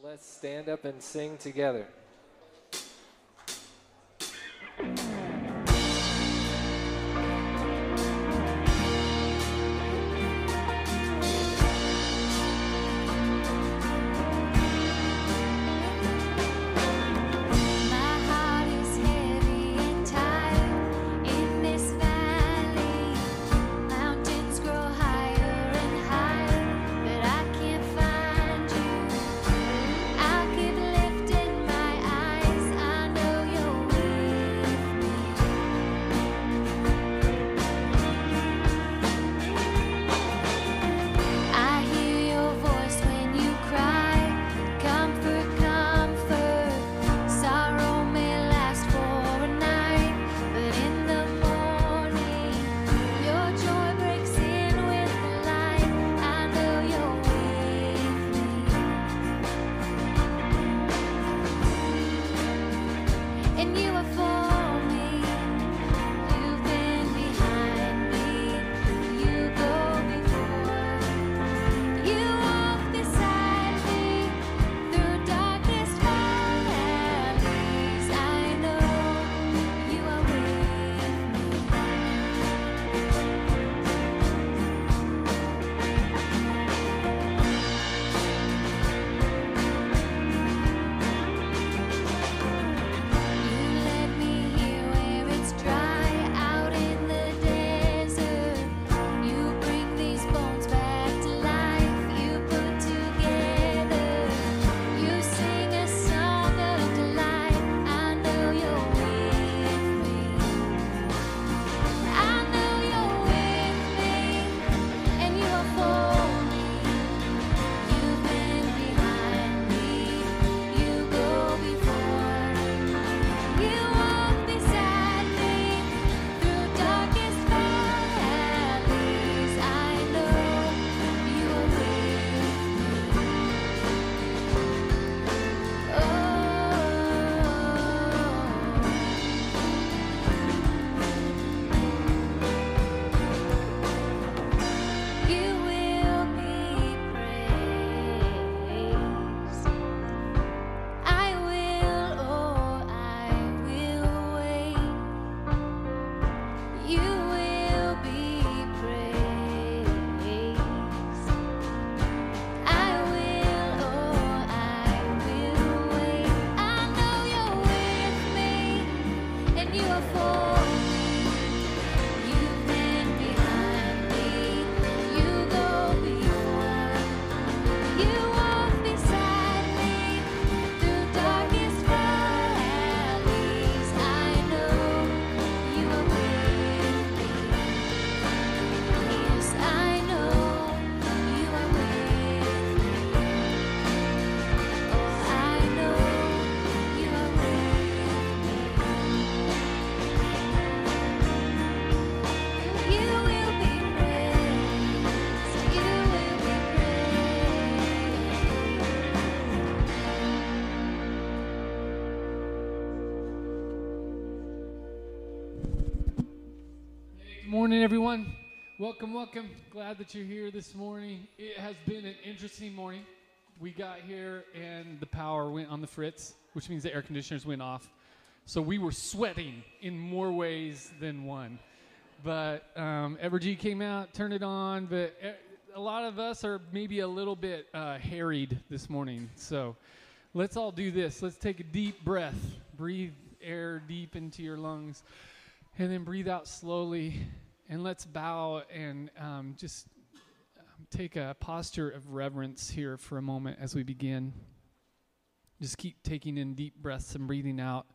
Let's stand up and sing together. Welcome, welcome. Glad that you're here this morning. It has been an interesting morning. We got here and the power went on the fritz, which means the air conditioners went off. So we were sweating in more ways than one. But um, Evergy came out, turned it on, but a lot of us are maybe a little bit uh, harried this morning. So let's all do this. Let's take a deep breath. Breathe air deep into your lungs and then breathe out slowly and let's bow and um, just um, take a posture of reverence here for a moment as we begin. Just keep taking in deep breaths and breathing out.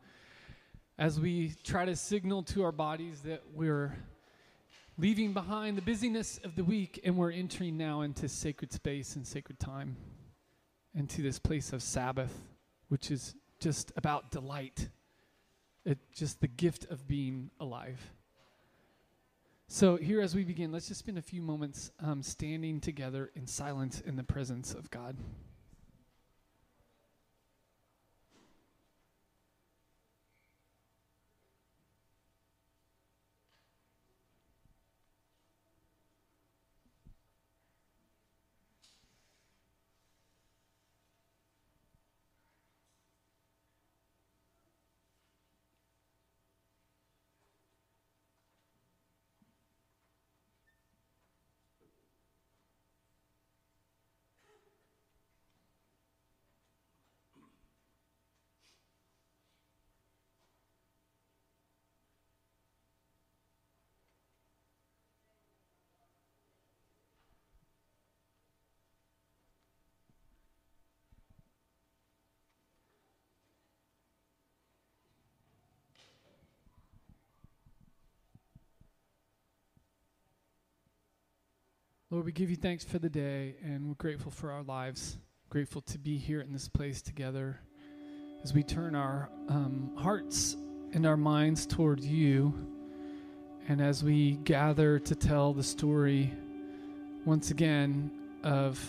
As we try to signal to our bodies that we're leaving behind the busyness of the week and we're entering now into sacred space and sacred time and to this place of sabbath which is just about delight. Just the gift of being alive. So, here as we begin, let's just spend a few moments um, standing together in silence in the presence of God. Lord, we give you thanks for the day, and we're grateful for our lives. Grateful to be here in this place together as we turn our um, hearts and our minds toward you, and as we gather to tell the story once again of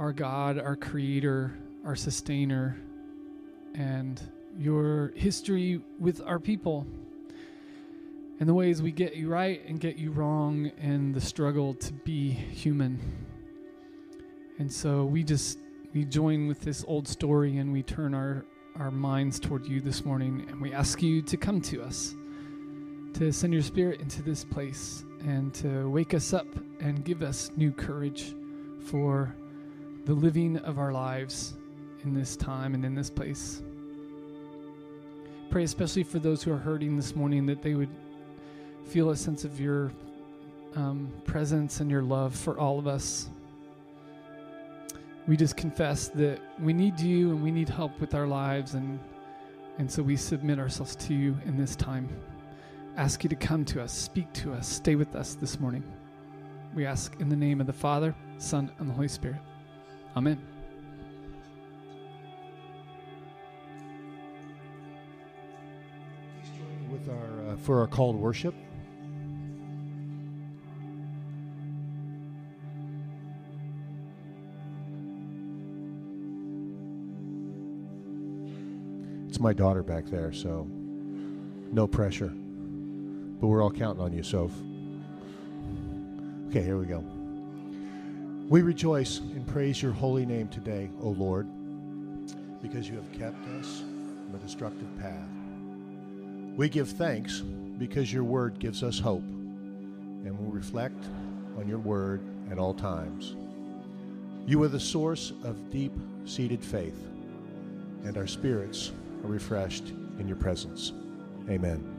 our God, our Creator, our Sustainer, and your history with our people and the ways we get you right and get you wrong and the struggle to be human. And so we just we join with this old story and we turn our our minds toward you this morning and we ask you to come to us to send your spirit into this place and to wake us up and give us new courage for the living of our lives in this time and in this place. Pray especially for those who are hurting this morning that they would feel a sense of your um, presence and your love for all of us. We just confess that we need you and we need help with our lives, and, and so we submit ourselves to you in this time. Ask you to come to us, speak to us, stay with us this morning. We ask in the name of the Father, Son, and the Holy Spirit. Amen. with our uh, for our call to worship. It's my daughter back there, so no pressure. But we're all counting on you, Soph. Okay, here we go. We rejoice and praise your holy name today, O Lord, because you have kept us from a destructive path. We give thanks because your word gives us hope, and we reflect on your word at all times. You are the source of deep seated faith, and our spirits are refreshed in your presence. Amen.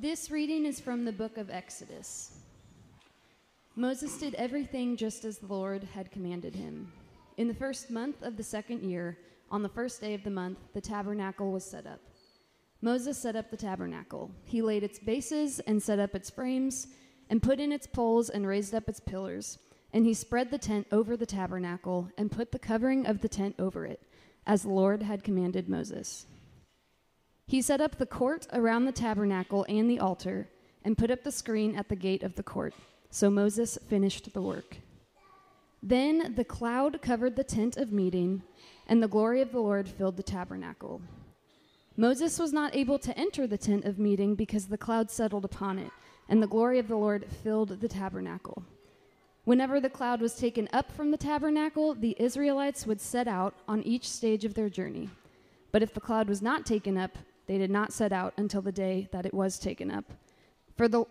This reading is from the book of Exodus. Moses did everything just as the Lord had commanded him. In the first month of the second year, on the first day of the month, the tabernacle was set up. Moses set up the tabernacle. He laid its bases and set up its frames, and put in its poles and raised up its pillars. And he spread the tent over the tabernacle and put the covering of the tent over it, as the Lord had commanded Moses. He set up the court around the tabernacle and the altar, and put up the screen at the gate of the court. So Moses finished the work. Then the cloud covered the tent of meeting, and the glory of the Lord filled the tabernacle. Moses was not able to enter the tent of meeting because the cloud settled upon it, and the glory of the Lord filled the tabernacle. Whenever the cloud was taken up from the tabernacle, the Israelites would set out on each stage of their journey. But if the cloud was not taken up, they did not set out until the day that it was taken up. For the,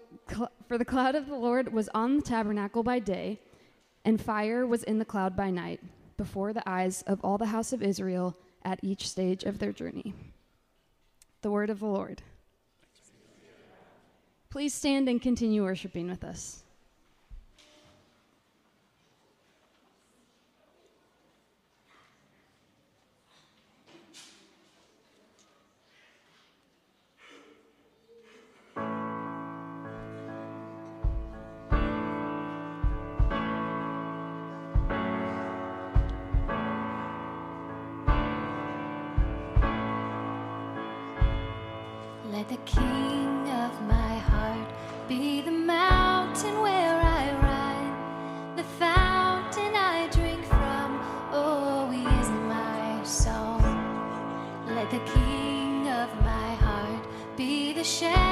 for the cloud of the Lord was on the tabernacle by day, and fire was in the cloud by night, before the eyes of all the house of Israel at each stage of their journey. The word of the Lord. Please stand and continue worshiping with us. Let the king of my heart be the mountain where I ride, the fountain I drink from. Oh, he is my song. Let the king of my heart be the shadow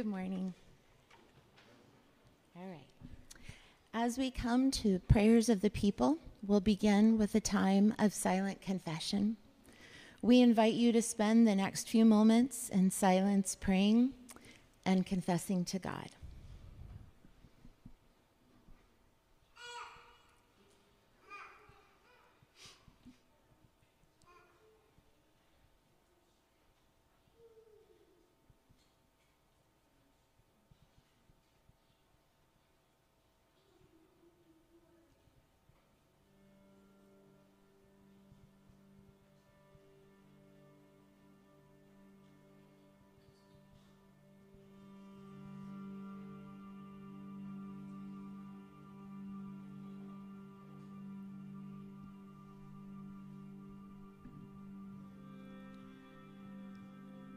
Good morning. All right. As we come to prayers of the people, we'll begin with a time of silent confession. We invite you to spend the next few moments in silence praying and confessing to God.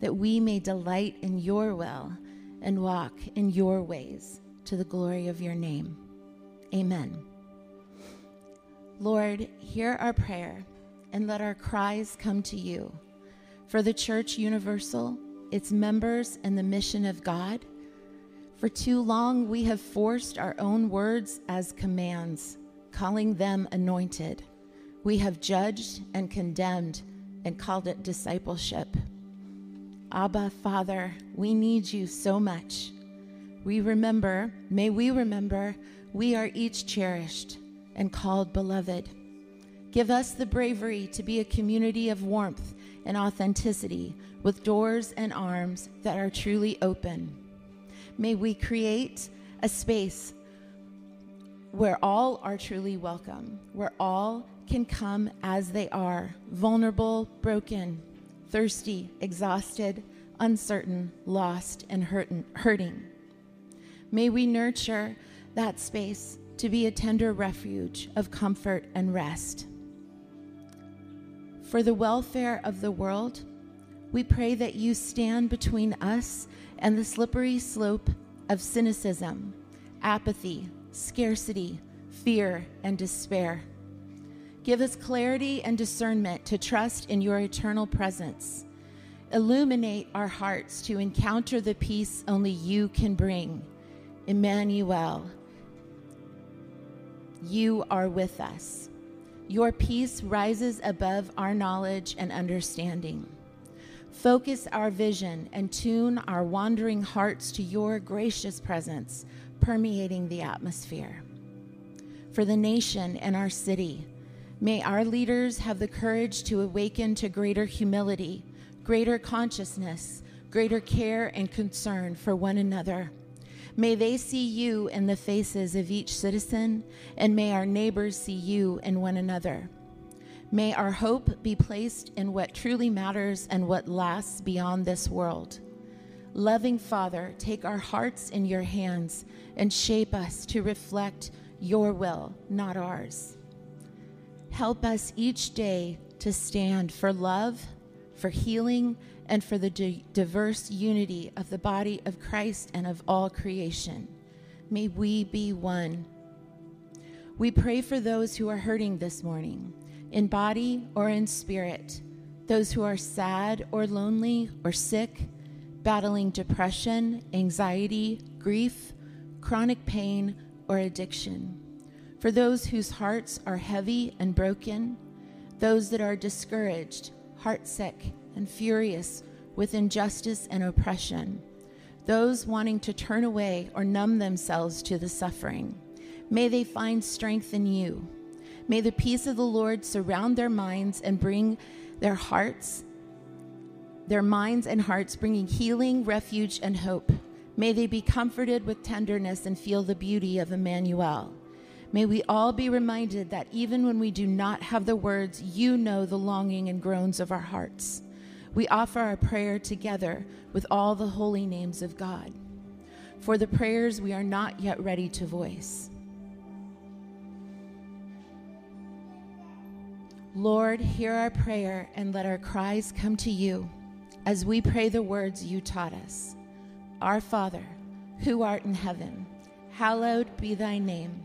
that we may delight in your will and walk in your ways to the glory of your name. Amen. Lord, hear our prayer and let our cries come to you. For the Church Universal, its members, and the mission of God, for too long we have forced our own words as commands, calling them anointed. We have judged and condemned and called it discipleship. Abba, Father, we need you so much. We remember, may we remember, we are each cherished and called beloved. Give us the bravery to be a community of warmth and authenticity with doors and arms that are truly open. May we create a space where all are truly welcome, where all can come as they are vulnerable, broken, thirsty, exhausted, uncertain, lost, and hurting. May we nurture that space to be a tender refuge of comfort and rest. For the welfare of the world, we pray that you stand between us and the slippery slope of cynicism, apathy, scarcity, fear, and despair. Give us clarity and discernment to trust in your eternal presence. Illuminate our hearts to encounter the peace only you can bring. Emmanuel, you are with us. Your peace rises above our knowledge and understanding. Focus our vision and tune our wandering hearts to your gracious presence permeating the atmosphere. For the nation and our city, may our leaders have the courage to awaken to greater humility, greater consciousness, greater care and concern for one another. May they see you in the faces of each citizen, and may our neighbors see you in one another. May our hope be placed in what truly matters and what lasts beyond this world. Loving Father, take our hearts in your hands and shape us to reflect your will, not ours. Help us each day to stand for love, for healing, and for the di- diverse unity of the body of Christ and of all creation. May we be one. We pray for those who are hurting this morning, in body or in spirit, those who are sad or lonely or sick, battling depression, anxiety, grief, chronic pain, or addiction. For those whose hearts are heavy and broken, those that are discouraged, heartsick, and furious with injustice and oppression, those wanting to turn away or numb themselves to the suffering. May they find strength in you. May the peace of the Lord surround their minds and bring their hearts, their minds and hearts, bringing healing, refuge, and hope. May they be comforted with tenderness and feel the beauty of Emmanuel. May we all be reminded that even when we do not have the words, you know the longing and groans of our hearts. We offer our prayer together with all the holy names of God. For the prayers we are not yet ready to voice. Lord, hear our prayer and let our cries come to you as we pray the words you taught us. Our Father, who art in heaven, hallowed be thy name.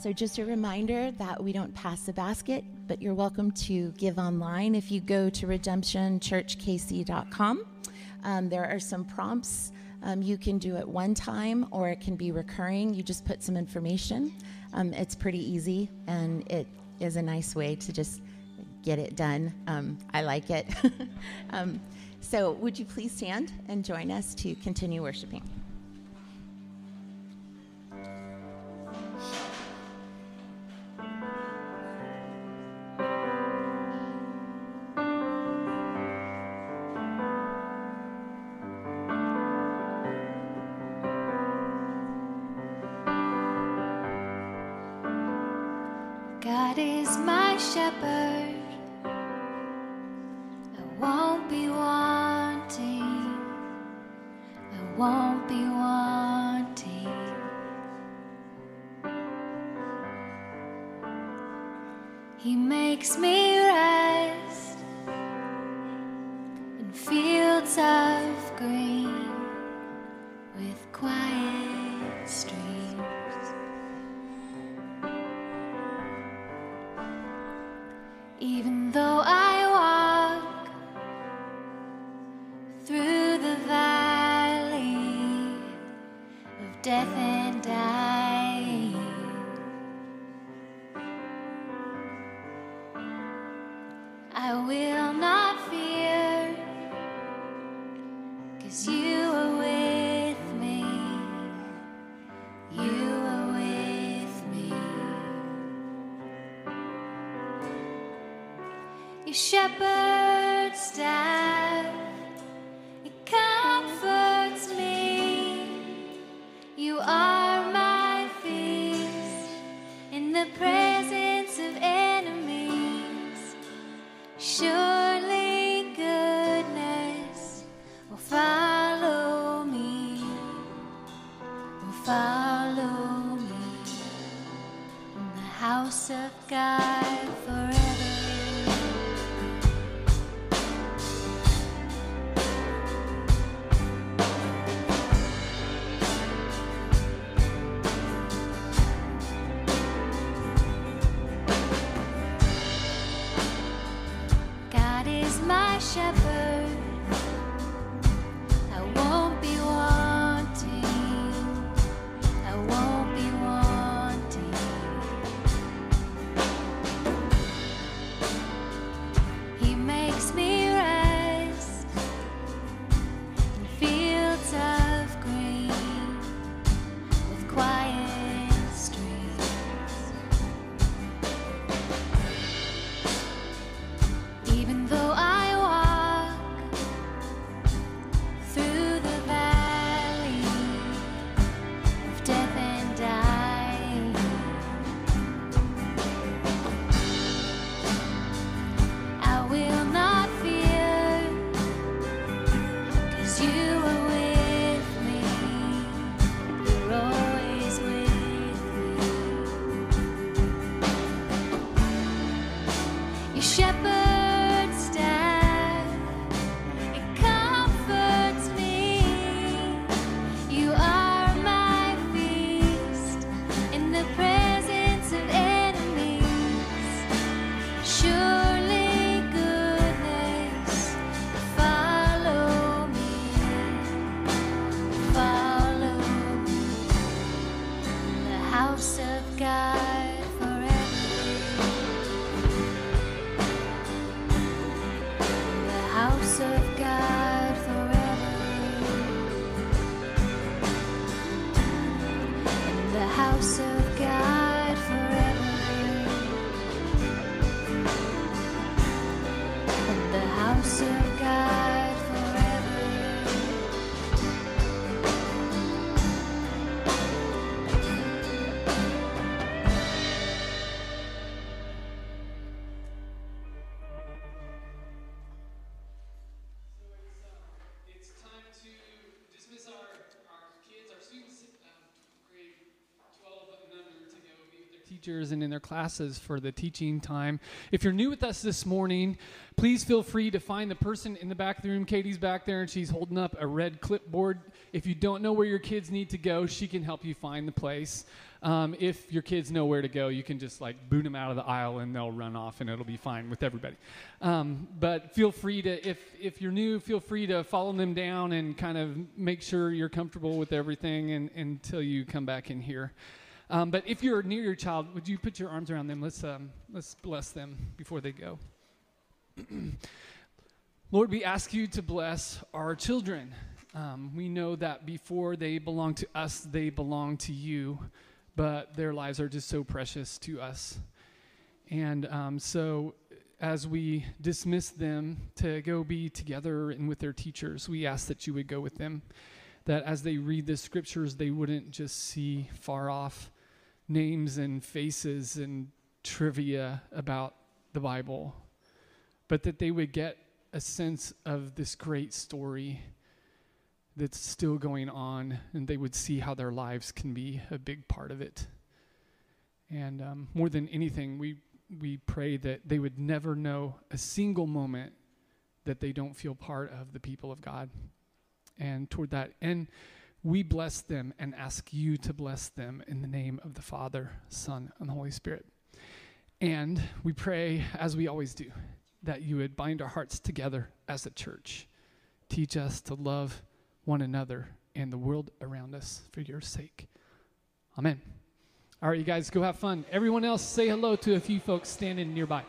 So, just a reminder that we don't pass the basket, but you're welcome to give online if you go to redemptionchurchkc.com. Um, there are some prompts um, you can do it one time, or it can be recurring. You just put some information. Um, it's pretty easy, and it is a nice way to just get it done. Um, I like it. Um, so, would you please stand and join us to continue worshiping? Shepherd. I won't be wanting. I won't be wanting. He makes me though I teachers and in their classes for the teaching time. If you're new with us this morning, please feel free to find the person in the back of the room. Katie's back there and she's holding up a red clipboard. If you don't know where your kids need to go, she can help you find the place. Um, if your kids know where to go, you can just like boot them out of the aisle and they'll run off and it'll be fine with everybody. Um, but feel free to, if, if you're new, feel free to follow them down and kind of make sure you're comfortable with everything and, until you come back in here. Um, but if you're near your child, would you put your arms around them? Let's, um, let's bless them before they go. Lord, we ask you to bless our children. Um, we know that before they belong to us, they belong to you, but their lives are just so precious to us. And um, so, as we dismiss them to go be together and with their teachers, we ask that you would go with them. That as they read the scriptures, they wouldn't just see far off names and faces and trivia about the Bible, but that they would get a sense of this great story that's still going on, and they would see how their lives can be a big part of it. And um, more than anything, we we pray that they would never know a single moment that they don't feel part of the people of God. And toward that, and we bless them and ask you to bless them in the name of the Father, Son, and the Holy Spirit. And we pray, as we always do, that you would bind our hearts together as a church. Teach us to love one another and the world around us for your sake. Amen. All right, you guys, go have fun. Everyone else, say hello to a few folks standing nearby.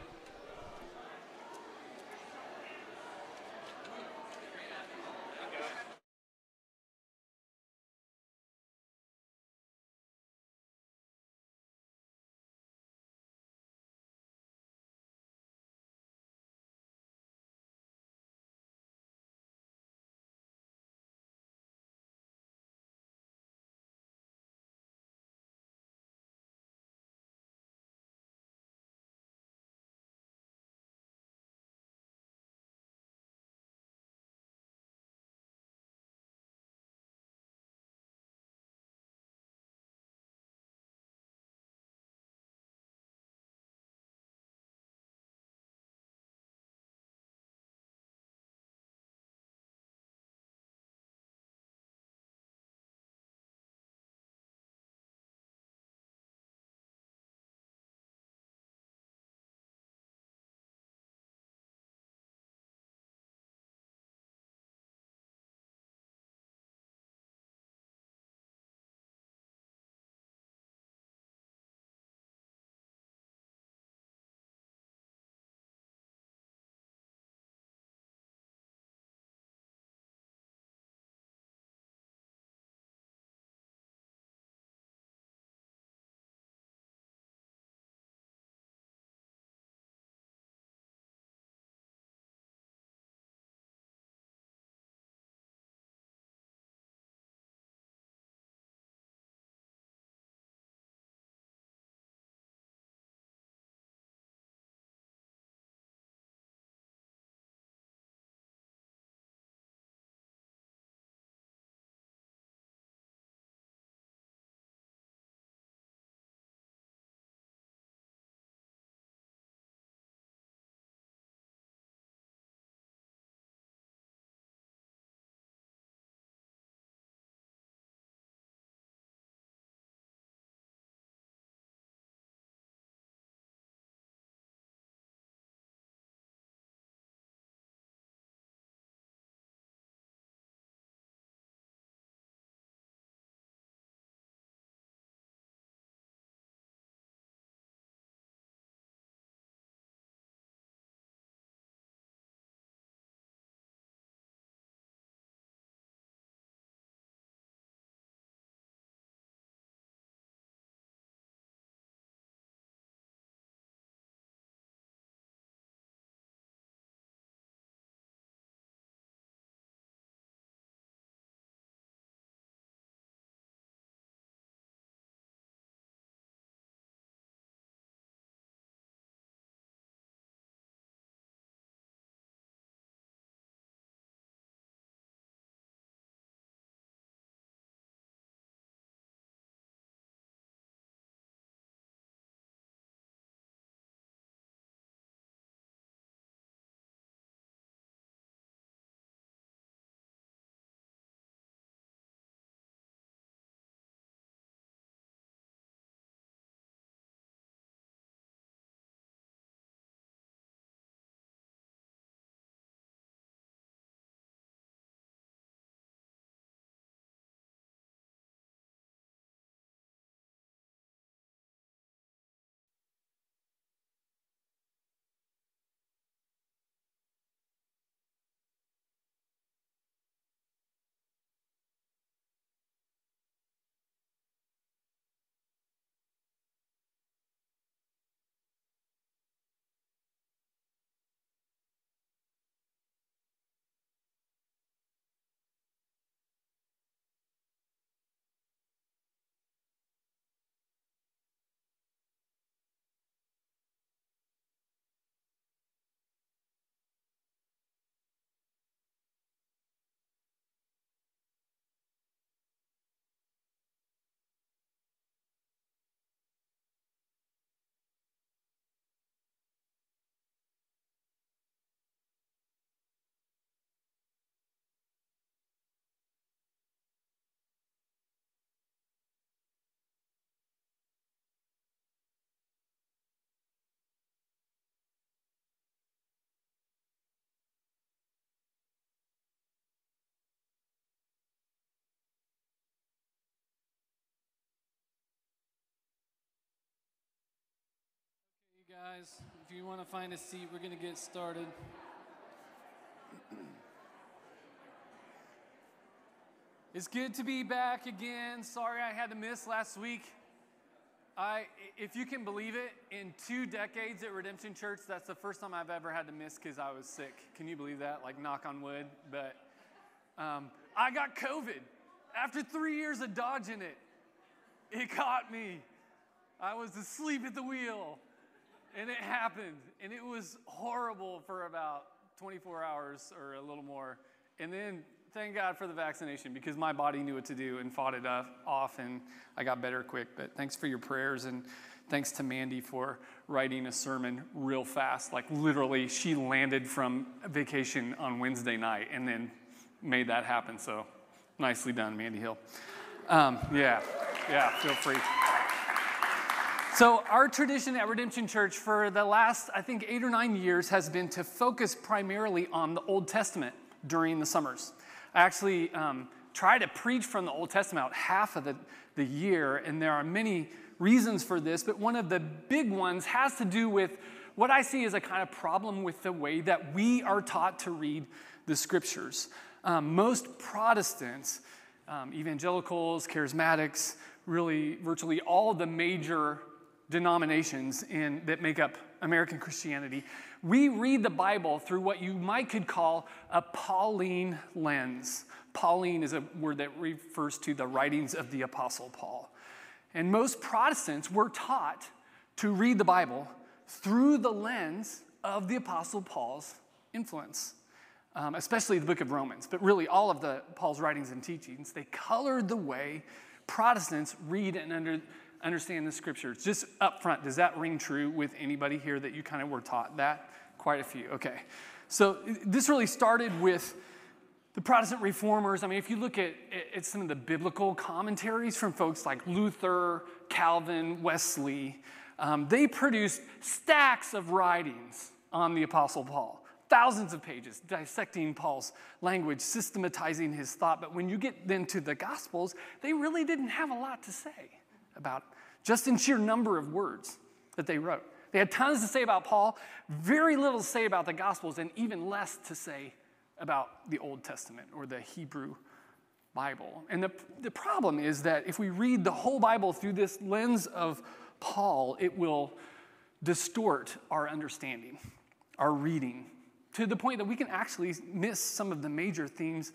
Guys. If you want to find a seat, we're going to get started. It's good to be back again. Sorry I had to miss last week. I, if you can believe it, in two decades at Redemption Church, that's the first time I've ever had to miss because I was sick. Can you believe that? Like, knock on wood. But um, I got COVID after three years of dodging it. It caught me. I was asleep at the wheel, and it happened. And it was horrible for about 24 hours or a little more. And then thank God for the vaccination because my body knew what to do and fought it off, and I got better quick. But thanks for your prayers, and thanks to Mandy for writing a sermon real fast. Like literally, she landed from vacation on Wednesday night and then made that happen. So nicely done, Mandy Hill. Um, yeah, yeah, feel free. So, our tradition at Redemption Church for the last, I think, eight or nine years has been to focus primarily on the Old Testament during the summers. I actually um, try to preach from the Old Testament half of the, the year, and there are many reasons for this, but one of the big ones has to do with what I see as a kind of problem with the way that we are taught to read the scriptures. Um, most Protestants, um, evangelicals, charismatics, really virtually all the major denominations in, that make up American Christianity, we read the Bible through what you might could call a Pauline lens. Pauline is a word that refers to the writings of the Apostle Paul. And most Protestants were taught to read the Bible through the lens of the Apostle Paul's influence, um, especially the book of Romans, but really all of the Paul's writings and teachings. They colored the way Protestants read and under, understand the scriptures. Just up front, does that ring true with anybody here that you kind of were taught that? Quite a few. Okay. So this really started with the Protestant reformers. I mean, if you look at, at some of the biblical commentaries from folks like Luther, Calvin, Wesley, um, they produced stacks of writings on the Apostle Paul. Thousands of pages dissecting Paul's language, systematizing his thought. But when you get then to the Gospels, they really didn't have a lot to say about just in sheer number of words that they wrote. They had tons to say about Paul, very little to say about the Gospels, and even less to say about the Old Testament or the Hebrew Bible. And the, the problem is that if we read the whole Bible through this lens of Paul, it will distort our understanding, our reading, to the point that we can actually miss some of the major themes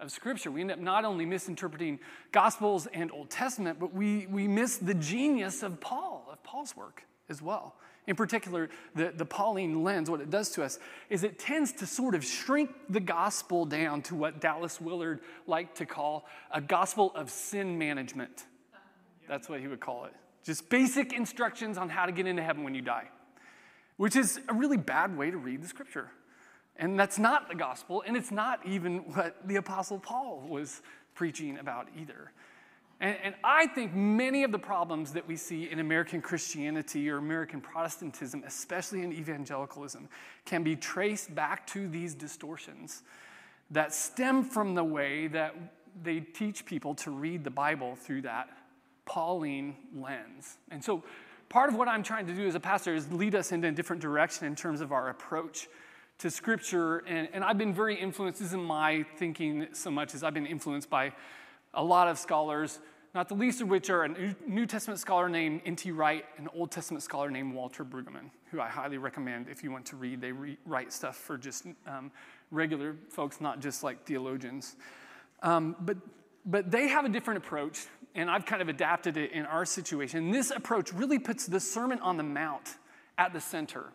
of Scripture. We end up not only misinterpreting Gospels and Old Testament, but we, we miss the genius of Paul, of Paul's work as well. In particular, the, the Pauline lens, what it does to us is it tends to sort of shrink the gospel down to what Dallas Willard liked to call a gospel of sin management. That's what he would call it. Just basic instructions on how to get into heaven when you die, which is a really bad way to read the scripture. And that's not the gospel, and it's not even what the Apostle Paul was preaching about either. And, and, I think many of the problems that we see in American Christianity or American Protestantism, especially in evangelicalism, can be traced back to these distortions that stem from the way that they teach people to read the Bible through that Pauline lens. And so, part of what I'm trying to do as a pastor is lead us in a different direction in terms of our approach to Scripture. And, and I've been very influenced, this isn't my thinking so much as I've been influenced by a lot of scholars, not the least of which are a New Testament scholar named N.T. Wright, and an Old Testament scholar named Walter Brueggemann, who I highly recommend if you want to read. They re- write stuff for just um, regular folks, not just like theologians. Um, but, but they have a different approach, and I've kind of adapted it in our situation. This approach really puts the Sermon on the Mount at the center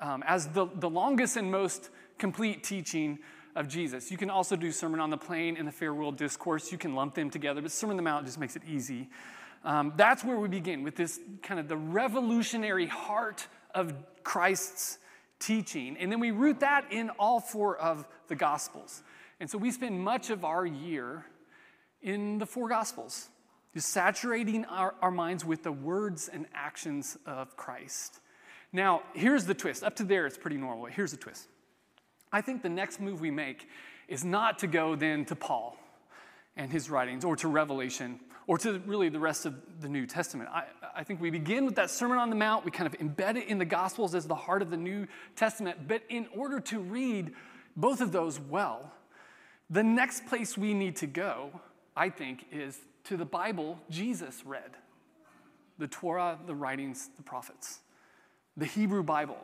um, as the, the longest and most complete teaching of Jesus. You can also do Sermon on the Plain and the Farewell Discourse. You can lump them together, but Sermon on the Mount just makes it easy. Um, that's where we begin with this kind of the revolutionary heart of Christ's teaching. And then we root that in all four of the Gospels. And so we spend much of our year in the four Gospels, just saturating our, our minds with the words and actions of Christ. Now, here's the twist. Up to there, it's pretty normal. Here's the twist. I think the next move we make is not to go then to Paul and his writings or to Revelation or to really the rest of the New Testament. I, I think we begin with that Sermon on the Mount, we kind of embed it in the Gospels as the heart of the New Testament. But in order to read both of those well, the next place we need to go, I think, is to the Bible Jesus read the Torah, the writings, the prophets, the Hebrew Bible.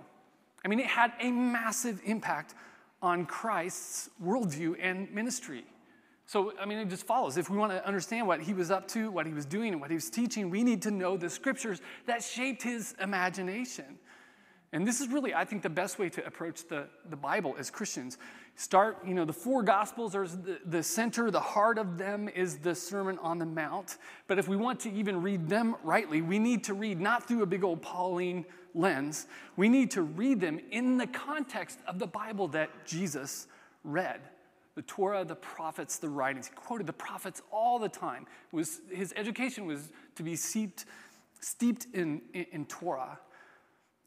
I mean, it had a massive impact on Christ's worldview and ministry. So, I mean, it just follows. If we want to understand what he was up to, what he was doing, and what he was teaching, we need to know the scriptures that shaped his imagination. And this is really, I think, the best way to approach the, the Bible as Christians. Start, you know, the four Gospels are the, the center, the heart of them is the Sermon on the Mount. But if we want to even read them rightly, we need to read not through a big old Pauline lens, we need to read them in the context of the Bible that Jesus read the Torah, the prophets, the writings. He quoted the prophets all the time. Was, his education was to be steeped, steeped in, in, in Torah.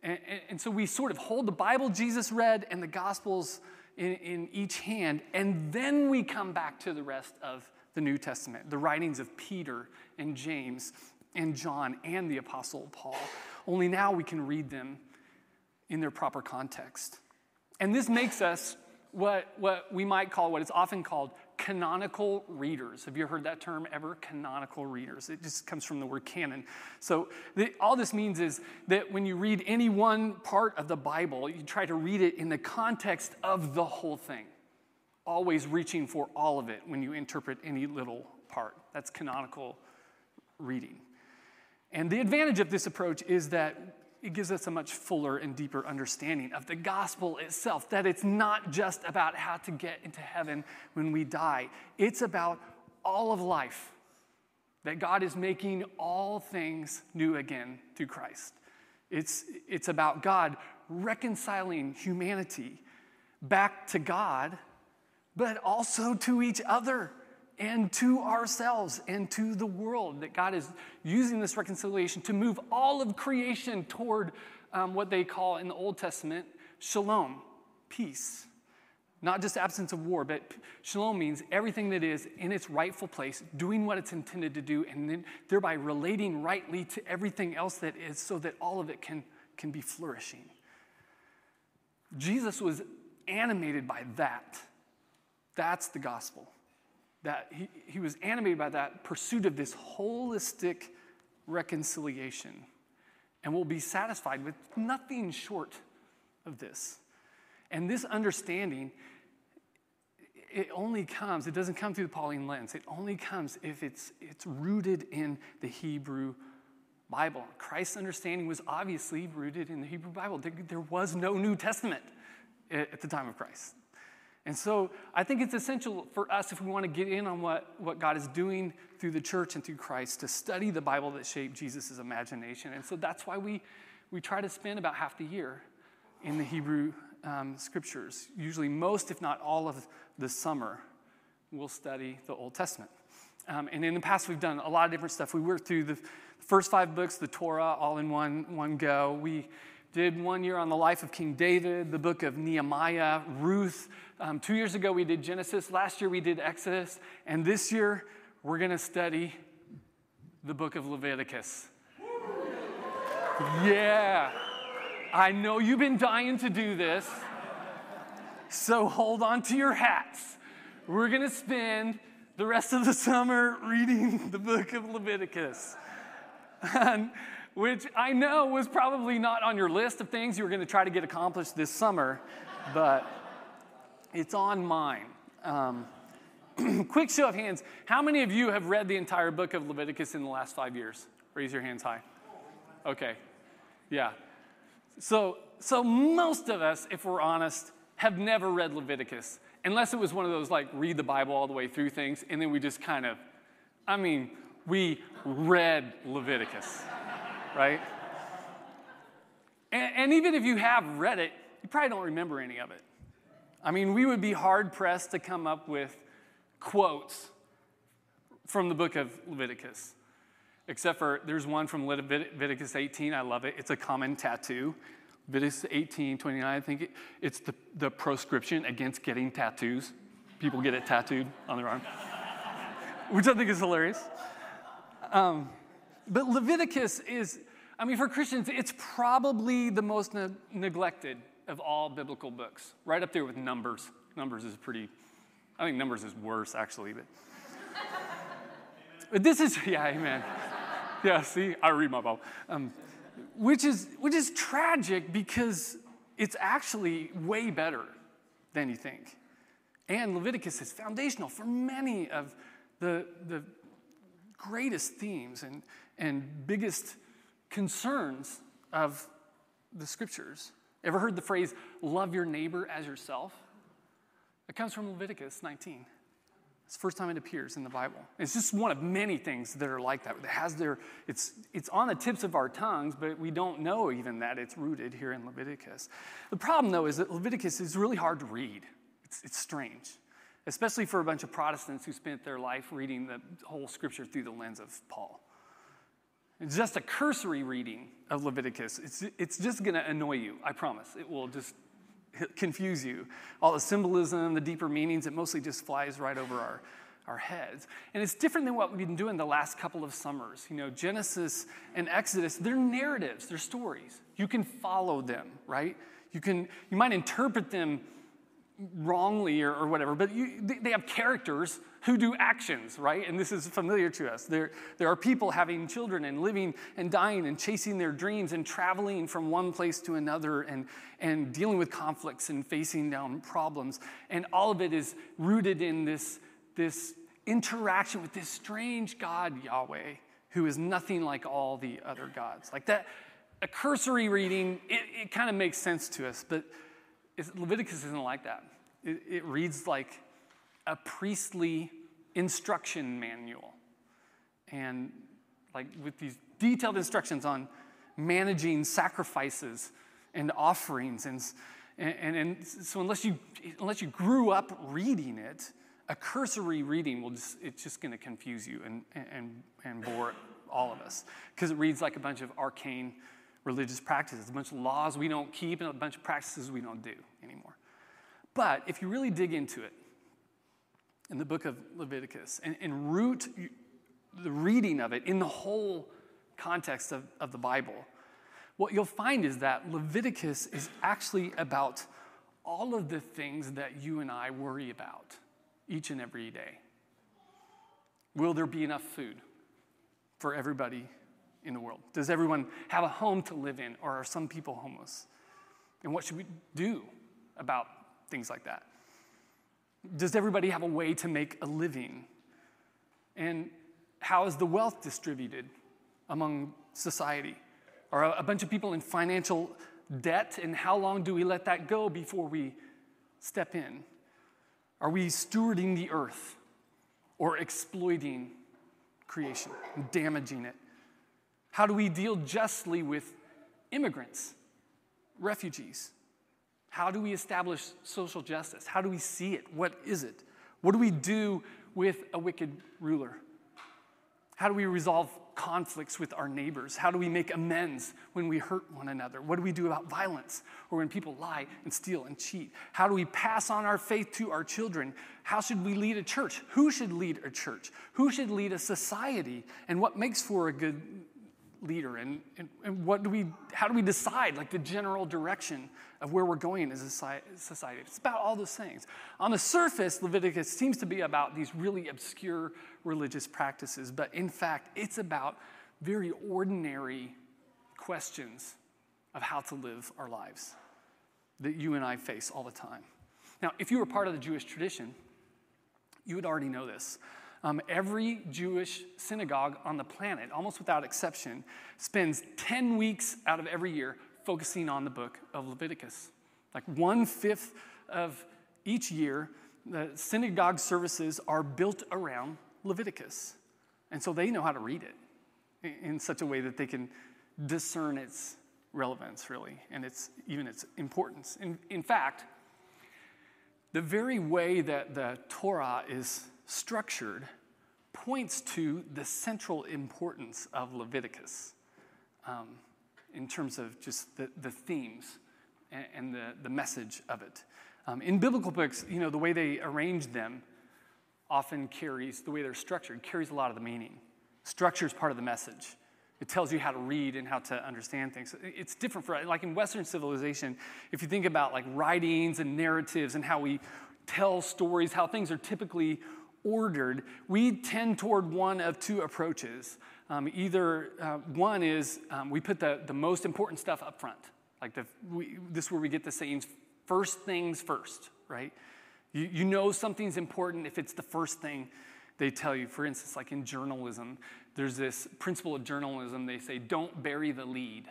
And, and, and, so we sort of hold the Bible Jesus read and the Gospels in, in each hand, and then we come back to the rest of the New Testament, the writings of Peter and James and John and the Apostle Paul. Only now we can read them in their proper context. And this makes us what, what we might call, what is often called canonical readers. Have you heard that term ever? Canonical readers. It just comes from the word canon. So, the, all this means is that when you read any one part of the Bible, you try to read it in the context of the whole thing, always reaching for all of it when you interpret any little part. That's canonical reading. And the advantage of this approach is that it gives us a much fuller and deeper understanding of the gospel itself, that it's not just about how to get into heaven when we die, it's about all of life, that God is making all things new again through Christ. It's, it's about God reconciling humanity back to God, but also to each other and to ourselves and to the world. That God is using this reconciliation to move all of creation toward um, what they call in the Old Testament shalom, peace. Not just absence of war, but shalom means everything that is in its rightful place, doing what it's intended to do, and then thereby relating rightly to everything else that is so that all of it can, can be flourishing. Jesus was animated by that. That's the gospel that he, he was animated by that pursuit of this holistic reconciliation and will be satisfied with nothing short of this. And this understanding, it only comes, it doesn't come through the Pauline lens. It only comes if it's, it's rooted in the Hebrew Bible. Christ's understanding was obviously rooted in the Hebrew Bible. There, there was no New Testament at, at the time of Christ. And so I think it's essential for us, if we want to get in on what, what God is doing through the church and through Christ, to study the Bible that shaped Jesus' imagination. And so that's why we, we try to spend about half the year in the Hebrew um, scriptures. Usually, most, if not all, of the summer, we'll study the Old Testament. Um, and in the past, we've done a lot of different stuff. We worked through the first five books, the Torah, all in one, one go. We did one year on the life of King David, the book of Nehemiah, Ruth. Um, two years ago, we did Genesis. Last year, we did Exodus. And this year, we're going to study the book of Leviticus. Yeah. I know you've been dying to do this. So hold on to your hats. We're going to spend the rest of the summer reading the book of Leviticus. Which I know was probably not on your list of things you were going to try to get accomplished this summer, but it's on mine. Um, quick show of hands how many of you have read the entire book of Leviticus in the last five years? Raise your hands high. Okay, yeah. So, so most of us, if we're honest, have never read Leviticus, unless it was one of those like read the Bible all the way through things, and then we just kind of, I mean, we read Leviticus right? And, and even if you have read it, you probably don't remember any of it. I mean, we would be hard pressed to come up with quotes from the book of Leviticus. Except for there's one from Leviticus 18. I love it. It's a common tattoo. Leviticus 18, 29. I think it, it's the, the proscription against getting tattoos. People get it tattooed on their arm, which I think is hilarious. Um, but Leviticus is, I mean, for Christians, it's probably the most ne- neglected of all biblical books, right up there with Numbers. Numbers is pretty, I think Numbers is worse, actually. But, but this is, yeah, amen. Yeah, see, I read my Bible. Um, which, is, which is tragic because it's actually way better than you think. And Leviticus is foundational for many of the, the greatest themes and, and biggest concerns of the scriptures. Ever heard the phrase, love your neighbor as yourself? It comes from Leviticus 19. It's the first time it appears in the Bible. It's just one of many things that are like that. It has their, it's, it's on the tips of our tongues, but we don't know even that it's rooted here in Leviticus. The problem, though, is that Leviticus is really hard to read. It's, it's strange, especially for a bunch of Protestants who spent their life reading the whole scripture through the lens of Paul. It's just a cursory reading of Leviticus. It's, it's just going to annoy you, I promise. It will just confuse you. All the symbolism, the deeper meanings, it mostly just flies right over our, our heads. And it's different than what we've been doing the last couple of summers. You know, Genesis and Exodus, they're narratives, they're stories. You can follow them, right? You can you might interpret them wrongly or, or whatever, but you, they, they have characters who do actions, right? And this is familiar to us. There, there are people having children and living and dying and chasing their dreams and traveling from one place to another and, and dealing with conflicts and facing down problems. And all of it is rooted in this, this interaction with this strange God, Yahweh, who is nothing like all the other gods. Like that, a cursory reading, it, it kind of makes sense to us, but Leviticus isn't like that. It, it reads like a priestly instruction manual. And like with these detailed instructions on managing sacrifices and offerings. And, and, and so unless you, unless you grew up reading it, a cursory reading will just, it's just going to confuse you and, and, and bore all of us because it reads like a bunch of arcane religious practices, a bunch of laws we don't keep, and a bunch of practices we don't do anymore. But if you really dig into it, in the book of Leviticus, and, and root the reading of it in the whole context of, of the Bible, what you'll find is that Leviticus is actually about all of the things that you and I worry about each and every day. Will there be enough food for everybody in the world? Does everyone have a home to live in, or are some people homeless? And what should we do about things like that? Does everybody have a way to make a living? And how is the wealth distributed among society? Are a bunch of people in financial debt, and how long do we let that go before we step in? Are we stewarding the earth or exploiting creation, and damaging it? How do we deal justly with immigrants, refugees? How do we establish social justice? How do we see it? What is it? What do we do with a wicked ruler? How do we resolve conflicts with our neighbors? How do we make amends when we hurt one another? What do we do about violence or when people lie and steal and cheat? How do we pass on our faith to our children? How should we lead a church? Who should lead a church? Who should lead a society? And what makes for a good leader? And, and, and, what do we how do we decide like the general direction of where we're going as a society? It's about all those things. On the surface leviticus seems to be about these really obscure religious practices but in fact it's about very ordinary questions of how to live our lives that you and i face all the time. Now if you were part of the jewish tradition you would already know this um, every Jewish synagogue on the planet, almost without exception, spends 10 weeks out of every year focusing on the book of Leviticus. Like one fifth of each year, the synagogue services are built around Leviticus. And so they know how to read it in such a way that they can discern its relevance, really, and its, even its importance. In, in fact, the very way that the Torah is structured points to the central importance of Leviticus um, in terms of just the, the themes and, and the, the message of it. Um, in biblical books, you know, the way they arrange them often carries, the way they're structured, carries a lot of the meaning. Structure is part of the message. It tells you how to read and how to understand things. It's different for, like in Western civilization, if you think about like writings and narratives and how we tell stories, how things are typically ordered, we tend toward one of two approaches. Um, either uh, one is um, we put the, the most important stuff up front. Like the, we, this is where we get the sayings first things first, right? You, you know something's important if it's the first thing they tell you. For instance, like in journalism, there's this principle of journalism. They say, don't bury the lead.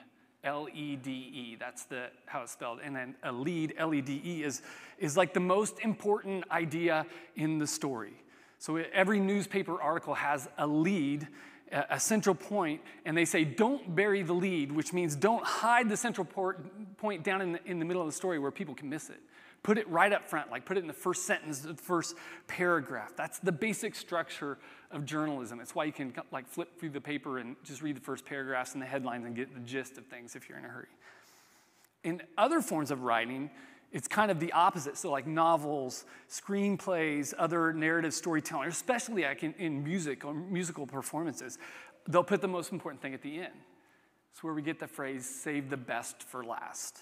L E D E. That's the how it's spelled. And then a lead, L E D E, is, is like the most important idea in the story. So every newspaper article has a lead, a, central point, and they say, don't bury the lead, which means don't hide the central point down in the, in the middle of the story where people can miss it. Put it right up front, like put it in the first sentence, the first paragraph. That's the basic structure of journalism. It's why you can like flip through the paper and just read the first paragraphs and the headlines and get the gist of things if you're in a hurry. In other forms of writing, it's kind of the opposite. So, like novels, screenplays, other narrative storytelling, especially like in, in music or musical performances, they'll put the most important thing at the end. It's where we get the phrase, save the best for last.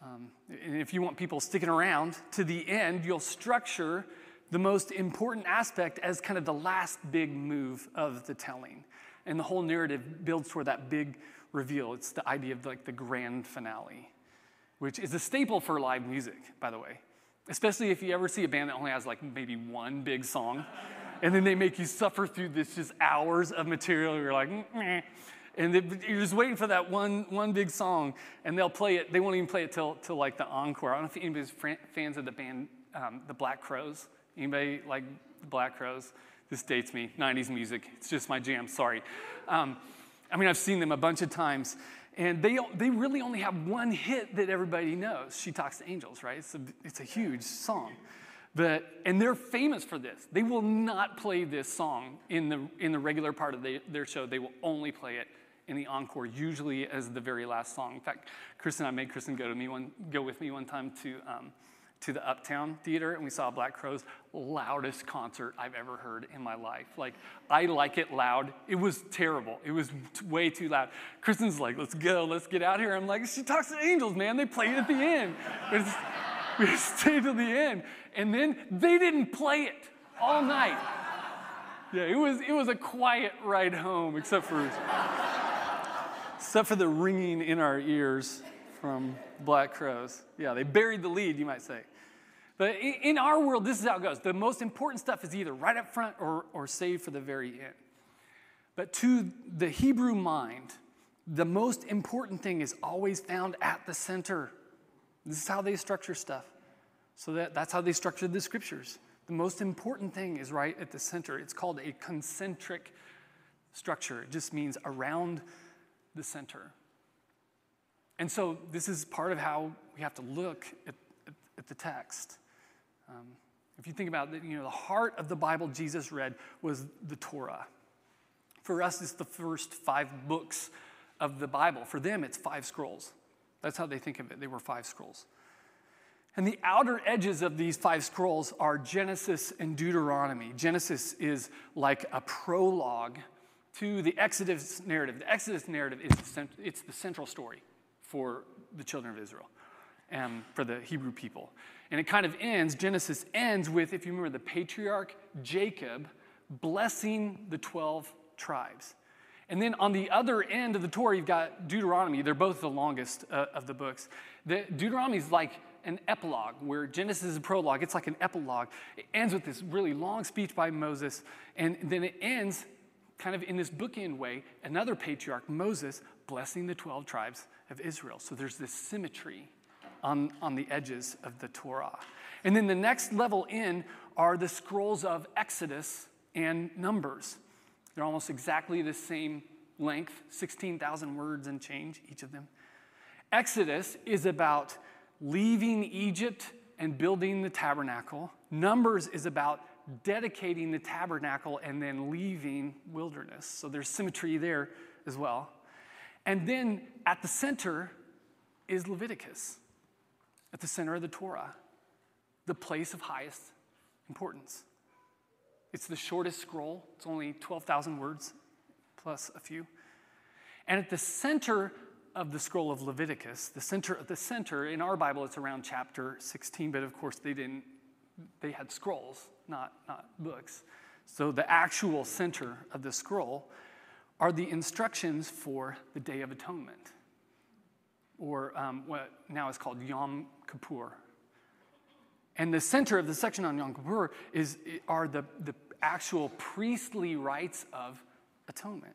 Um, and if you want people sticking around to the end, you'll structure the most important aspect as kind of the last big move of the telling. And the whole narrative builds toward that big reveal. It's the idea of like the grand finale, which is a staple for live music, by the way. Especially if you ever see a band that only has like maybe one big song, and then they make you suffer through this just hours of material. You're like, Meh and you're just waiting for that one, one big song, and they'll play it. They won't even play it till, till like the encore. I don't know if anybody's fans of the band, um, the Black Crowes. Anybody like the Black Crowes? This dates me. 90s music. It's just my jam. Sorry. Um, I mean, I've seen them a bunch of times, and they, they really only have one hit that everybody knows. She Talks to Angels, right? It's a, it's a huge song. But, and they're famous for this. They will not play this song in the, in the regular part of the, their show. They will only play it in the encore, usually as the very last song. In fact, Kristen, and I made Kristen go to me one, go with me one time to um, to the Uptown Theater, and we saw Black Crowes. Loudest concert I've ever heard in my life. Like I like it loud. It was terrible. It was way too loud. Kristen's like, "Let's go, let's get out here." I'm like, "She talks to angels, man. They played at the end." we stayed till the end, and then they didn't play it all night. Yeah, it was it was a quiet ride home, except for except for the ringing in our ears from Black Crowes. Yeah, they buried the lead, you might say. But in our world, this is how it goes. The most important stuff is either right up front or, or saved for the very end. But to the Hebrew mind, the most important thing is always found at the center. This is how they structure stuff. So that, that's how they structure the scriptures. The most important thing is right at the center. It's called a concentric structure. It just means around the center. And so this is part of how we have to look at, at, at the text. Um, if you think about it, you know, the heart of the Bible Jesus read was the Torah. For us, it's the first five books of the Bible. For them, it's five scrolls. That's how they think of it. They were five scrolls. And the outer edges of these five scrolls are Genesis and Deuteronomy. Genesis is like a prologue to the Exodus narrative. The Exodus narrative is the, cent- it's the central story for the children of Israel and for the Hebrew people. And it kind of ends, Genesis ends with, if you remember, the patriarch Jacob blessing the 12 tribes. And then on the other end of the Torah, you've got Deuteronomy. They're both the longest uh, of the books. The, Deuteronomy is like an epilogue, where Genesis is a prologue. It's like an epilogue. It ends with this really long speech by Moses, and then it ends kind of in this bookend way, another patriarch, Moses, blessing the 12 tribes of Israel. So there's this symmetry on, on the edges of the Torah. And then the next level in are the scrolls of Exodus and Numbers. They're almost exactly the same length, 16,000 words and change, each of them. Exodus is about leaving Egypt and building the tabernacle. Numbers is about dedicating the tabernacle and then leaving wilderness. So there's symmetry there as well. And then at the center is Leviticus, at the center of the Torah, the place of highest importance. It's the shortest scroll, it's only 12,000 words plus a few. And at the center of the scroll of Leviticus, the center of the center, in our Bible, it's around chapter 16, but of course they didn't, they had scrolls, not, not books. So the actual center of the scroll are the instructions for the Day of Atonement, or um, what now is called Yom Kippur. And the center of the section on Yom Kippur is, are the, the actual priestly rites of atonement.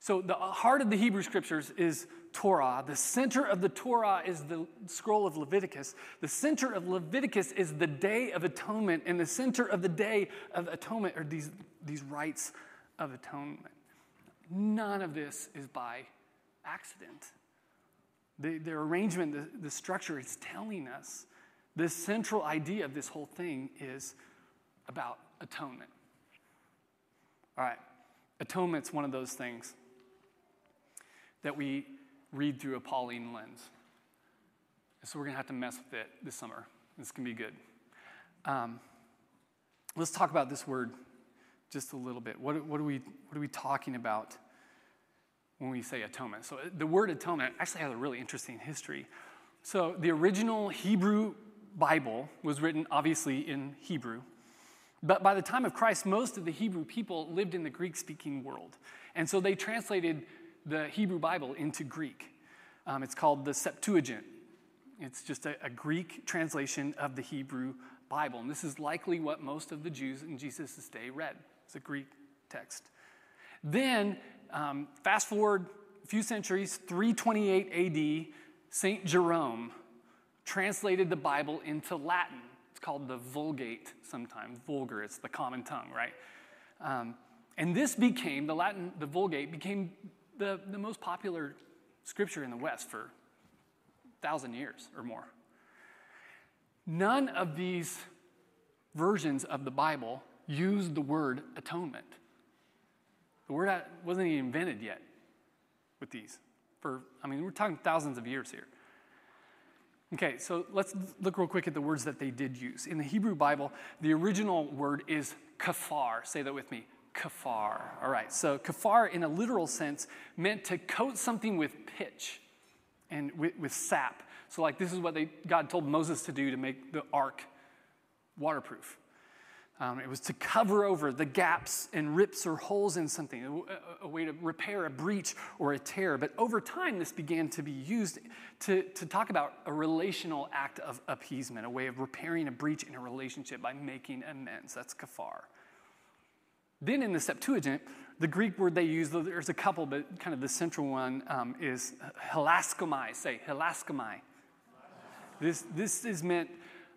So, the heart of the Hebrew scriptures is Torah. The center of the Torah is the scroll of Leviticus. The center of Leviticus is the Day of Atonement. And the center of the Day of Atonement are these, these rites of atonement. None of this is by accident. The, the arrangement, the, the structure is telling us the central idea of this whole thing is about atonement. All right, atonement's one of those things that we read through a Pauline lens. So we're going to have to mess with it this summer. This can be good. Um, let's talk about this word just a little bit. What, what, are we, what are we talking about when we say atonement? So the word atonement actually has a really interesting history. So the original Hebrew Bible was written obviously in Hebrew. But by the time of Christ, most of the Hebrew people lived in the Greek speaking world. And so they translated the Hebrew Bible into Greek. Um, it's called the Septuagint. It's just a, a, Greek translation of the Hebrew Bible. And this is likely what most of the Jews in Jesus' day read. It's a Greek text. Then, um, fast forward a few centuries, 328 AD, St. Jerome translated the Bible into Latin. It's called the Vulgate sometimes. Vulgar, it's the common tongue, right? Um, and this became, the Latin, the Vulgate became the, the most popular scripture in the West for thousand years or more. None of these versions of the Bible use the word atonement. The word wasn't even invented yet with these. For, I mean, we're talking thousands of years here. Okay, so let's look real quick at the words that they did use. In the Hebrew Bible, the original word is kafar. Say that with me kafar. All right, so kafar in a literal sense meant to coat something with pitch and with, with sap. So, like, this is what they, God told Moses to do to make the ark waterproof. Um, it was to cover over the gaps and rips or holes in something, a, a, way to repair a breach or a tear. But over time, this began to be used to, to talk about a relational act of appeasement, a way of repairing a breach in a relationship by making amends. That's kafar. Then in the Septuagint, the Greek word they use, though there's a couple, but kind of the central one um, is hilaskomai. Say, hilaskomai. This, this is meant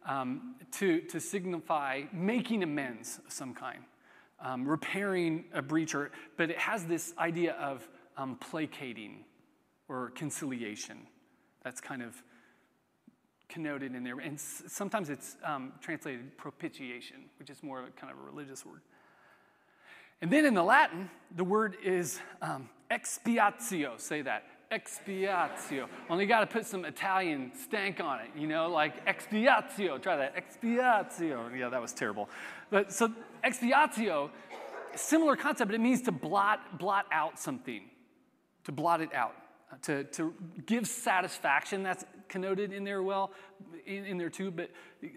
um, to, to signify making amends of some kind, um, repairing a breach, or, but it has this idea of um, placating or conciliation. That's kind of connoted in there. And sometimes it's um, translated propitiation, which is more of a kind of a religious word. And then in the Latin, the word is um, expiatio. Say that. Expiatio. Only got to put some Italian stank on it, you know, like expiatio. Try that. Expiatio. Yeah, that was terrible. But so expiatio, similar concept, but it means to blot, blot out something, to blot it out, uh, to, to give satisfaction. That's connoted in there well, in, in there too, but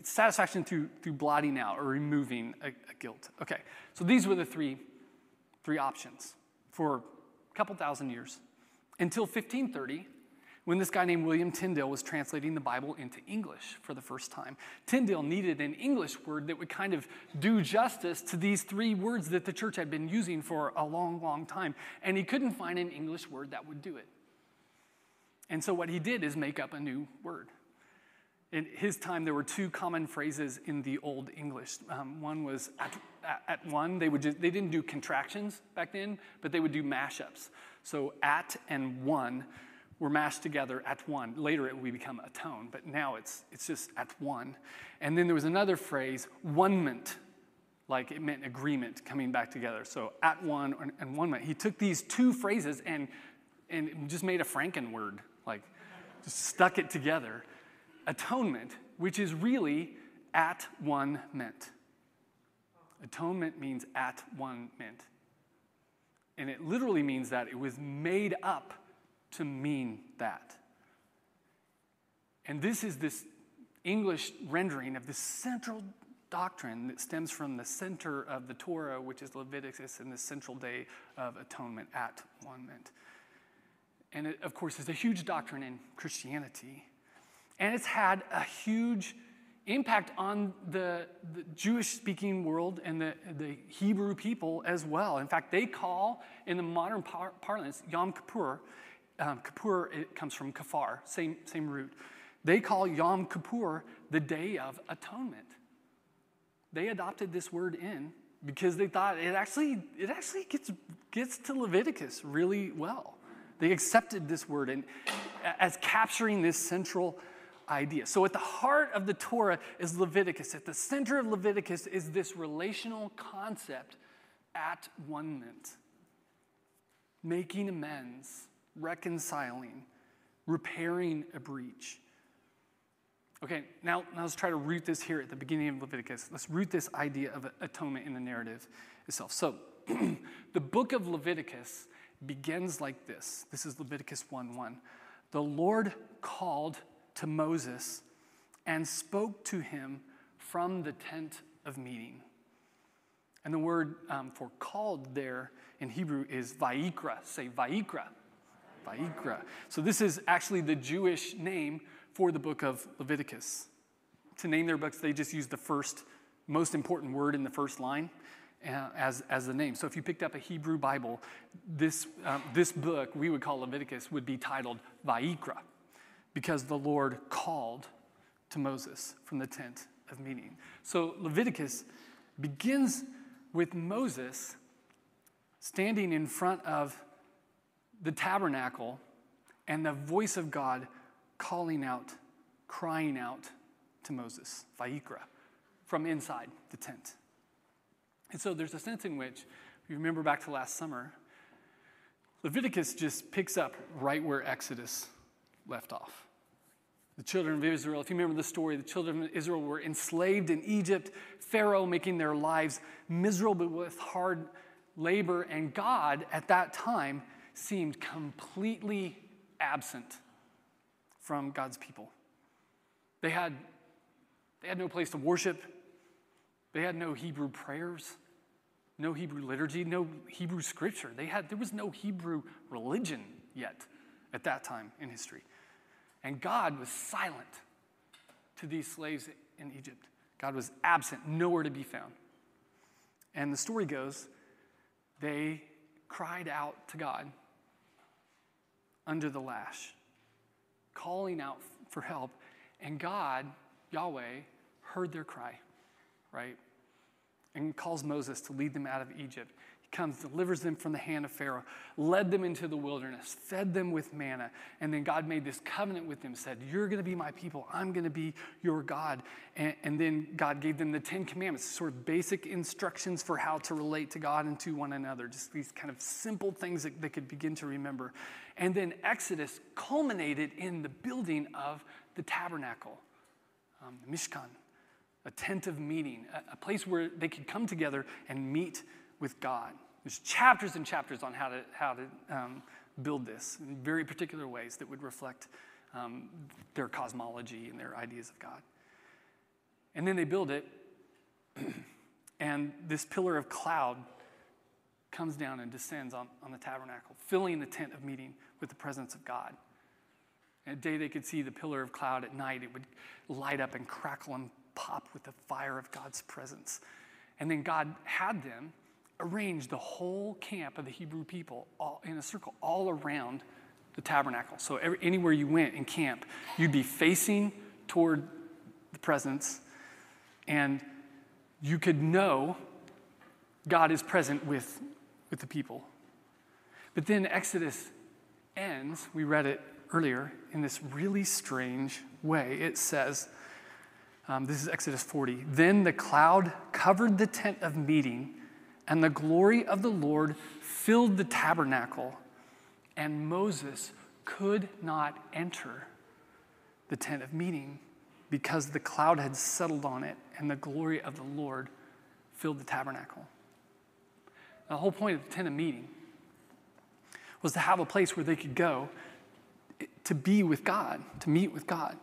satisfaction through, through blotting out or removing a, a guilt. Okay, so these were the three three options for a couple thousand years until 1530 when this guy named William Tyndale was translating the Bible into English for the first time. Tyndale needed an English word that would kind of do justice to these three words that the church had been using for a long, long time, and he couldn't find an English word that would do it. And so what he did is make up a new word. In his time, there were two common phrases in the Old English. Um, one was at, at, one, they, would just, they didn't do contractions back then, but they would do mashups. So at and one were mashed together at one. Later it would become a tone, but now it's, it's just at one. And then there was another phrase, one-ment, like it meant agreement coming back together. So at one and one ment. He took these two phrases and, and just made a Franken word, like just stuck it together atonement, which is really at one ment. Atonement means at one ment. And it literally means that it was made up to mean that. And this is this English rendering of this central doctrine that stems from the center of the Torah, which is Leviticus, and the central day of atonement at one And it, of course, is a huge doctrine in Christianity. And it's had a huge impact on the, the Jewish speaking world and the, the Hebrew people as well. In fact, they call, in the modern par- parlance, Yom Kippur, um, Kippur it comes from kafar, same, same root. They call Yom Kippur the Day of Atonement. They adopted this word in because they thought it actually, it actually gets, gets to Leviticus really well. They accepted this word and, as capturing this central idea. So, at the heart of the Torah is Leviticus. At the center of Leviticus is this relational concept at one ment, making amends, reconciling, repairing a breach. Okay, now, now let's try to root this here at the beginning of Leviticus. Let's root this idea of atonement in the narrative itself. So, the book of Leviticus begins like this. This is Leviticus 1 1. The Lord called to Moses and spoke to him from the tent of meeting. And the word um, for called there in Hebrew is vaikra. Say vaikra. Vaikra. So this is actually the Jewish name for the book of Leviticus. To name their books, they just use the first, most important word in the first line uh, as, as the name. So if you picked up a Hebrew Bible, this, um, this book we would call Leviticus would be titled Vaikra because the Lord called to Moses from the tent of meeting. So Leviticus begins with Moses standing in front of the tabernacle and the voice of God calling out, crying out to Moses, Vaikra, from inside the tent. And so there's a sense in which, if you remember back to last summer, Leviticus just picks up right where Exodus left off. The children of Israel, if you remember the story, the children of Israel were enslaved in Egypt, Pharaoh making their lives miserable with hard labor, and God at that time seemed completely absent from God's people. They had, they had no place to worship, they had no Hebrew prayers, no Hebrew liturgy, no Hebrew scripture. They had, there was no Hebrew religion yet at that time in history. And God was silent to these slaves in Egypt. God was absent, nowhere to be found. And the story goes they cried out to God under the lash, calling out for help. And God, Yahweh, heard their cry, right? And calls Moses to lead them out of Egypt comes, delivers them from the hand of Pharaoh, led them into the wilderness, fed them with manna. And then God made this covenant with them, said, You're going to be my people, I'm going to be your God. And, and, then God gave them the Ten Commandments, sort of basic instructions for how to relate to God and to one another, just these kind of simple things that they could begin to remember. And then Exodus culminated in the building of the tabernacle, um, the Mishkan. A tent of meeting, a, a place where they could come together and meet with God. There's chapters and chapters on how to, how to um, build this in very particular ways that would reflect um, their cosmology and their ideas of God. And then they build it, and this pillar of cloud comes down and descends on, on the tabernacle, filling the tent of meeting with the presence of God. At day they could see the pillar of cloud. At night it would light up and crackle and pop with the fire of God's presence. And then God had them arranged the whole camp of the Hebrew people in a circle all around the tabernacle. So every, anywhere you went in camp, you'd be facing toward the presence, and you could know God is present with, with the people. But then Exodus ends, we read it earlier, in this really strange way. It says, um, this is Exodus 40. Then the cloud covered the tent of meeting and the glory of the Lord filled the tabernacle, and Moses could not enter the tent of meeting because the cloud had settled on it and the glory of the Lord filled the tabernacle. The whole point of the tent of meeting was to have a place where they could go to be with God, to meet with God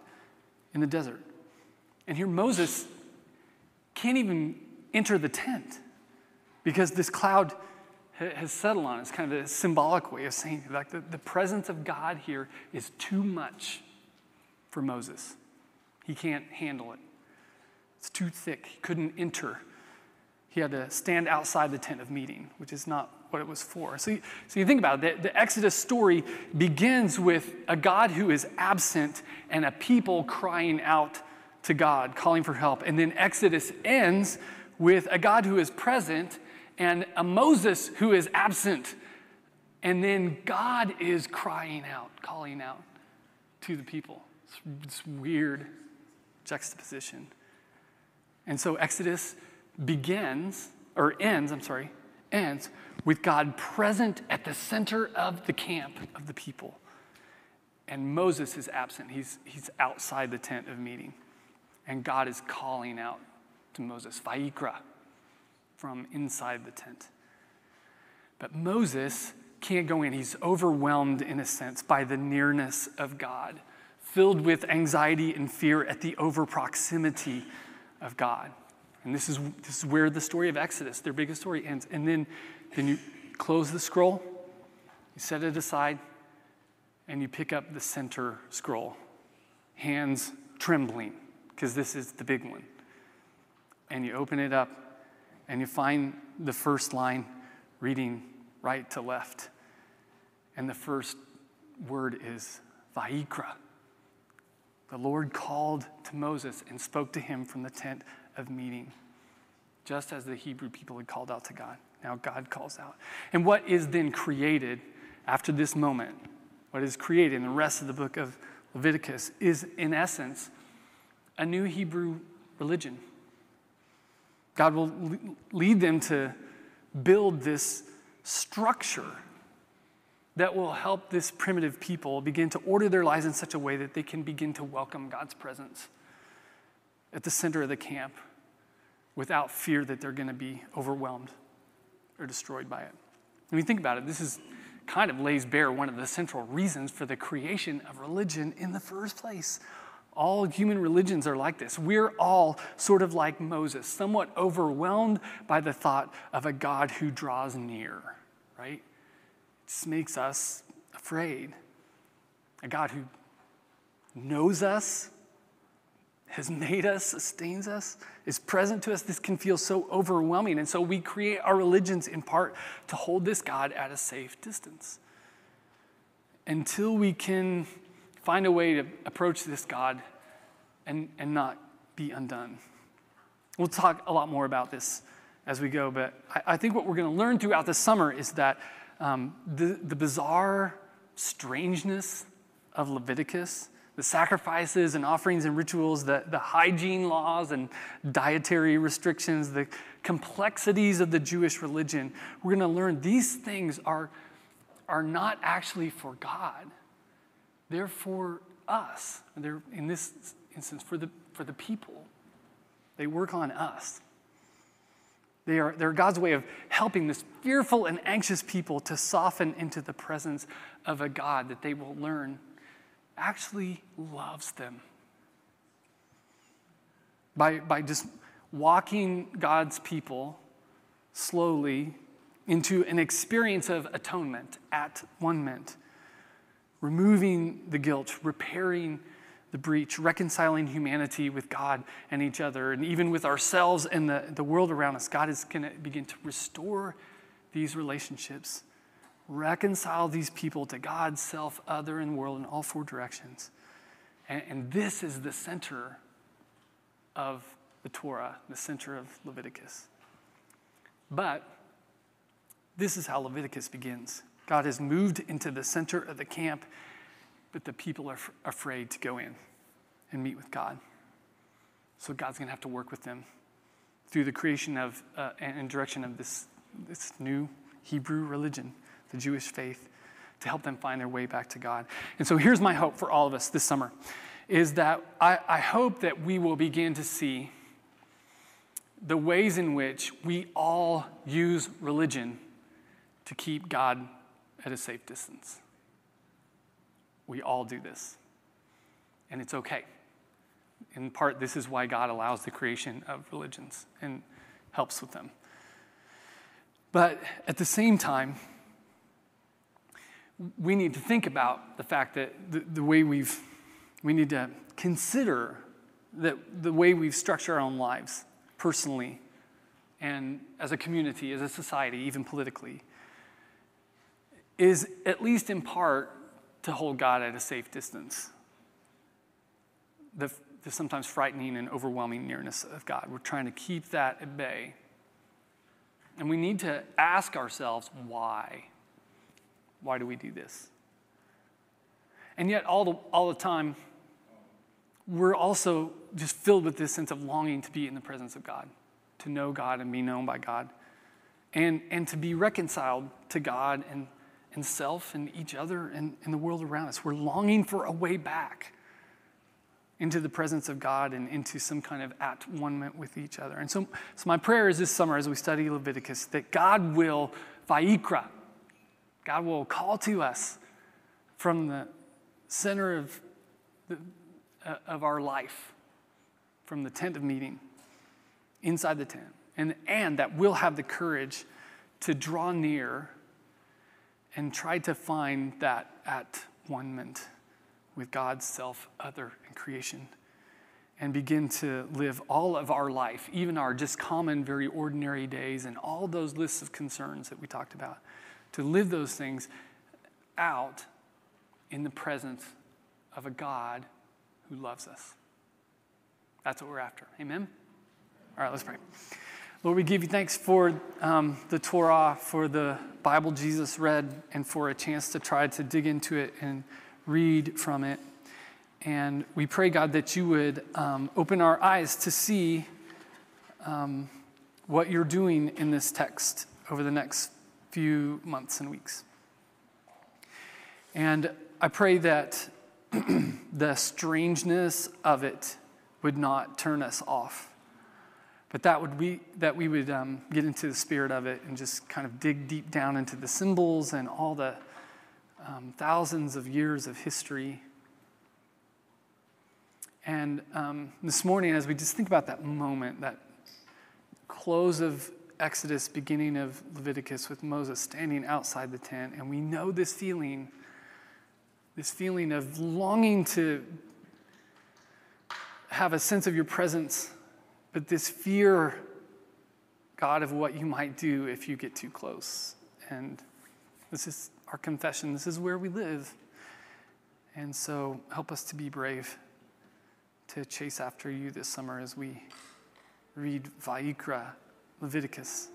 in the desert. And here Moses can't even enter the tent because this cloud has settled on. it. It's kind of a symbolic way of saying like the, the presence of God here is too much for Moses. He can't handle it. It's too thick. He couldn't enter. He had to stand outside the tent of meeting, which is not what it was for. So you, so you think about it, the, the Exodus story begins with a God who is absent and a people crying out to God, calling for help. And then Exodus ends with a God who is present and a Moses who is absent. And then God is crying out, calling out to the people. It's, it's weird juxtaposition. And so Exodus begins, or ends, I'm sorry, ends with God present at the center of the camp of the people. And Moses is absent. He's, he's outside the tent of meeting. And God is calling out to Moses, Vaikra, from inside the tent. But Moses can't go in. He's overwhelmed, in a sense, by the nearness of God, filled with anxiety and fear at the over proximity of God. And this is, this is where the story of Exodus, their biggest story, ends. And then, then you close the scroll, you set it aside, and you pick up the center scroll, hands trembling, because this is the big one. And you open it up, and you find the first line reading right to left. And the first word is Vaikra. The Lord called to Moses and spoke to him from the tent of meeting, just as the Hebrew people had called out to God. Now God calls out. And what is then created after this moment, what is created in the rest of the book of Leviticus, is in essence a new Hebrew religion. God will lead them to build this structure that will help this primitive people begin to order their lives in such a way that they can begin to welcome God's presence at the center of the camp without fear that they're going to be overwhelmed or destroyed by it. When you think about it, this is kind of lays bare one of the central reasons for the creation of religion in the first place. All human religions are like this. We're all sort of like Moses, somewhat overwhelmed by the thought of a God who draws near, right? This makes us afraid. A God who knows us, has made us, sustains us, is present to us. This can feel so overwhelming. And so we create our religions in part to hold this God at a safe distance until we can find a way to approach this God and, and not be undone. We'll talk a lot more about this as we go, but I, I think what we're going to learn throughout the summer is that um, the, the bizarre strangeness of Leviticus, the sacrifices and offerings and rituals, the, the hygiene laws and dietary restrictions, the complexities of the Jewish religion, we're going to learn these things are, are not actually for God. They're for us. They're, in this instance, for the, for the people. They work on us. They are, they're God's way of helping this fearful and anxious people to soften into the presence of a God that they will learn actually loves them. By, by just walking God's people slowly into an experience of atonement, at one ment, removing the guilt, repairing the breach, reconciling humanity with God and each other, and even with ourselves and the, the world around us. God is going to begin to restore these relationships, reconcile these people to God, self, other, and world in all four directions. And, and this is the center of the Torah, the center of Leviticus. But this is how Leviticus begins. God has moved into the center of the camp but the people are f- afraid to go in and meet with God. So God's going to have to work with them through the creation of uh, and direction of this, this new Hebrew religion, the Jewish faith, to help them find their way back to God. And so here's my hope for all of us this summer is that I, I hope that we will begin to see the ways in which we all use religion to keep God at a safe distance. We all do this, and it's okay. In part, this is why God allows the creation of religions and helps with them. But at the same time, we need to think about the fact that the, the way we've, we need to consider that the way we've structured our own lives personally and as a community, as a society, even politically, is at least in part to hold God at a safe distance. The, the sometimes frightening and overwhelming nearness of God. We're trying to keep that at bay. And we need to ask ourselves why. Why do we do this? And yet, all the, all the time, we're also just filled with this sense of longing to be in the presence of God, to know God and be known by God, and, and to be reconciled to God and, and self and each other and, and the world around us. We're longing for a way back into the presence of God and into some kind of at one with each other. And so, so my prayer is this summer as we study Leviticus that God will, Vaikra, God will call to us from the center of, the, uh, of our life, from the tent of meeting, inside the tent, and, and that we'll have the courage to draw near and try to find that at one with God's self, other, and creation, and begin to live all of our life, even our just common, very ordinary days, and all those lists of concerns that we talked about, to live those things out in the presence of a God who loves us. That's what we're after. Amen? All right, let's pray. Lord, we give you thanks for um, the Torah, for the Bible Jesus read, and for a chance to try to dig into it and read from it. And we pray, God, that you would um, open our eyes to see um, what you're doing in this text over the next few months and weeks. And I pray that the strangeness of it would not turn us off, but that would be that we would um, get into the spirit of it and just kind of dig deep down into the symbols and all the um, thousands of years of history. And um, this morning, as we just think about that moment, that close of Exodus, beginning of Leviticus, with Moses standing outside the tent, and we know this feeling, this feeling of longing to have a sense of your presence, but this fear, God, of what you might do if you get too close. And this is our confession. This is where we live. And so help us to be brave to chase after you this summer as we read Vaikra, Leviticus.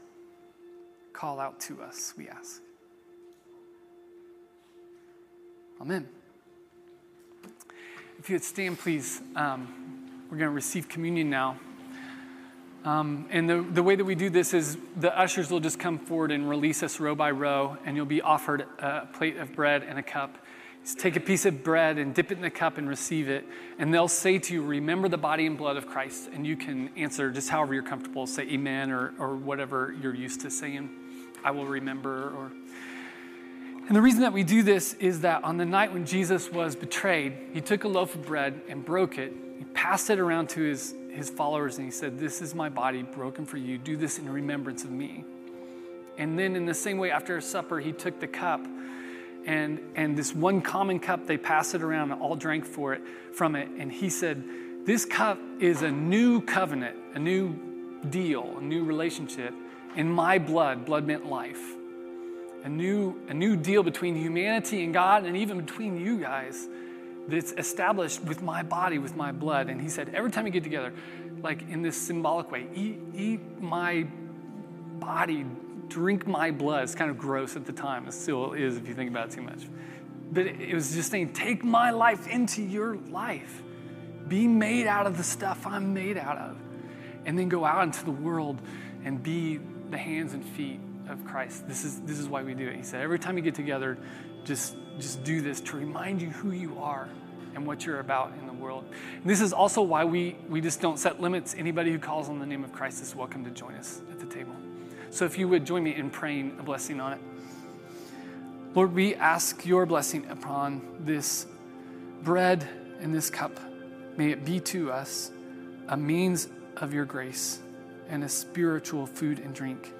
Call out to us, we ask. Amen. If you would stand, please, um, we're going to receive communion now. Um, and the, the way that we do this is the ushers will just come forward and release us row by row, and you'll be offered a plate of bread and a cup. Just take a piece of bread and dip it in the cup and receive it. And they'll say to you, Remember the body and blood of Christ. And you can answer just however you're comfortable, say amen or, or whatever you're used to saying. I will remember. Or... And the reason that we do this is that on the night when Jesus was betrayed, he took a loaf of bread and broke it. He passed it around to his his followers and he said, This is my body broken for you. Do this in remembrance of me. And then, in the same way, after supper, he took the cup and, and this one common cup, they passed it around and all drank for it, from it. And he said, This cup is a new covenant, a new deal, a new relationship in my blood. Blood meant life. A new, a new deal between humanity and God, and even between you guys that's established with my body, with my blood. And he said, every time you get together, like in this symbolic way, eat, eat my body, drink my blood. It's kind of gross at the time. It still is if you think about it too much. But it was just saying, take my life into your life. Be made out of the stuff I'm made out of. And then go out into the world and be the hands and feet of Christ. This is, this is why we do it. He said, every time you get together, just, just do this to remind you who you are and what you're about in the world. And this is also why we, we just don't set limits. Anybody who calls on the name of Christ is welcome to join us at the table. So if you would join me in praying a blessing on it. Lord, we ask your blessing upon this bread and this cup. May it be to us a means of your grace and a spiritual food and drink.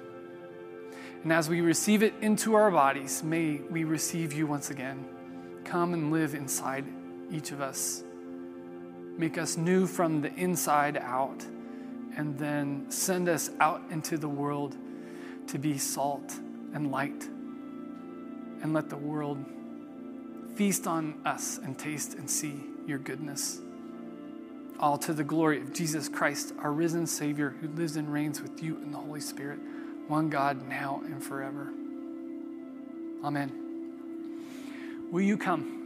And as we receive it into our bodies, may we receive you once again. Come and live inside each of us. Make us new from the inside out, and then send us out into the world to be salt and light. And let the world feast on us and taste and see your goodness. All to the glory of Jesus Christ, our risen Savior, who lives and reigns with you in the Holy Spirit, one God, now and forever. Amen. Will you come?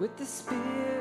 With the Spirit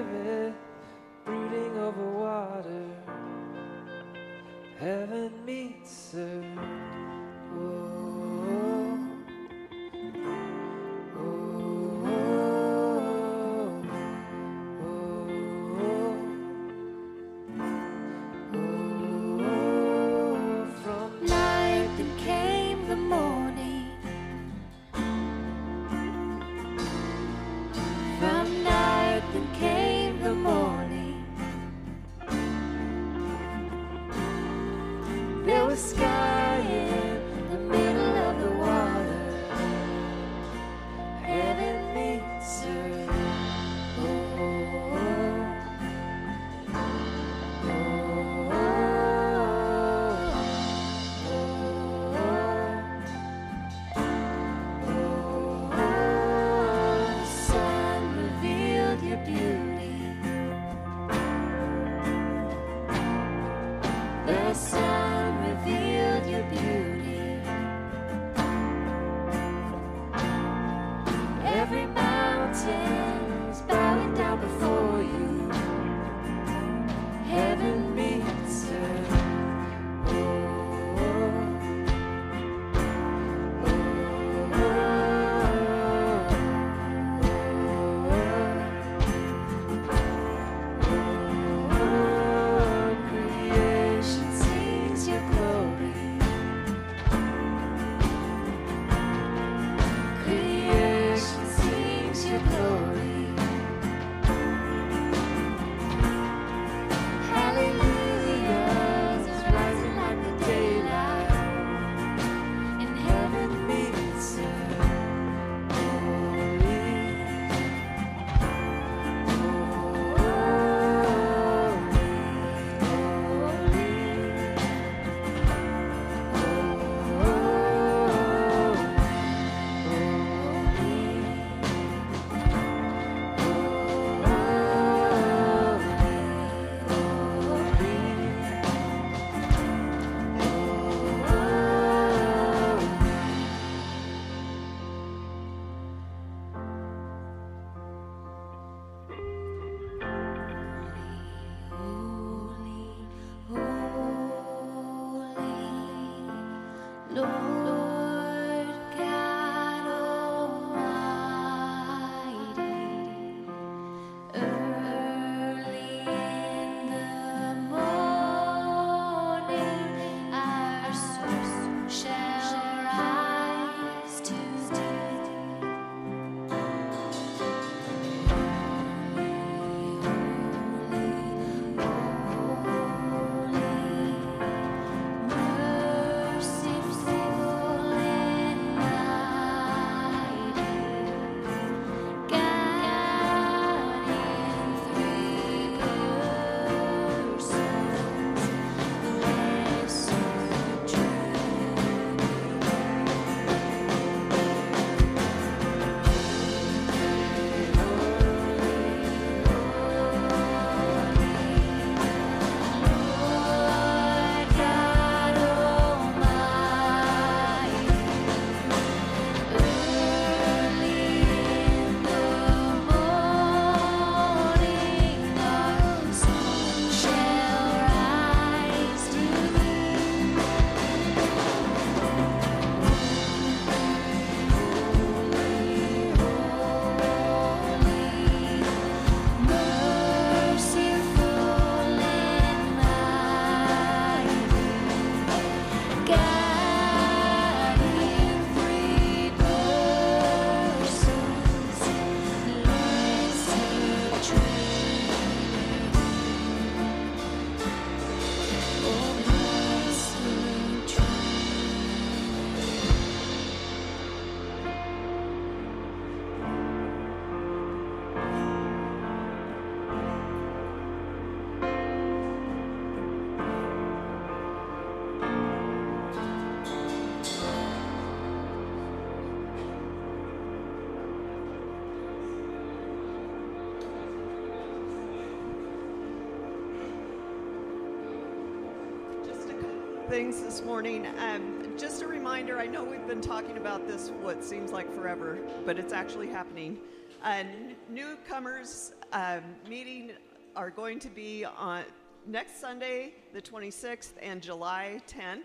things this morning. Um, just a reminder I know we've been talking about this what seems like forever, but it's actually happening. Uh, newcomers um, meeting are going to be on next Sunday, the 26th, and July 10th,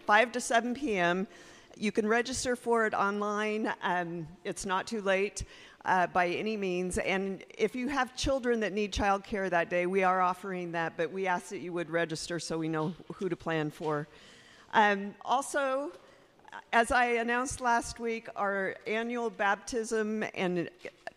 5 to 7 p.m. You can register for it online. Um, it's not too late uh, by any means. And if you have children that need childcare that day, we are offering that, but we ask that you would register so we know who to plan for. Um, also, as I announced last week, our annual baptism and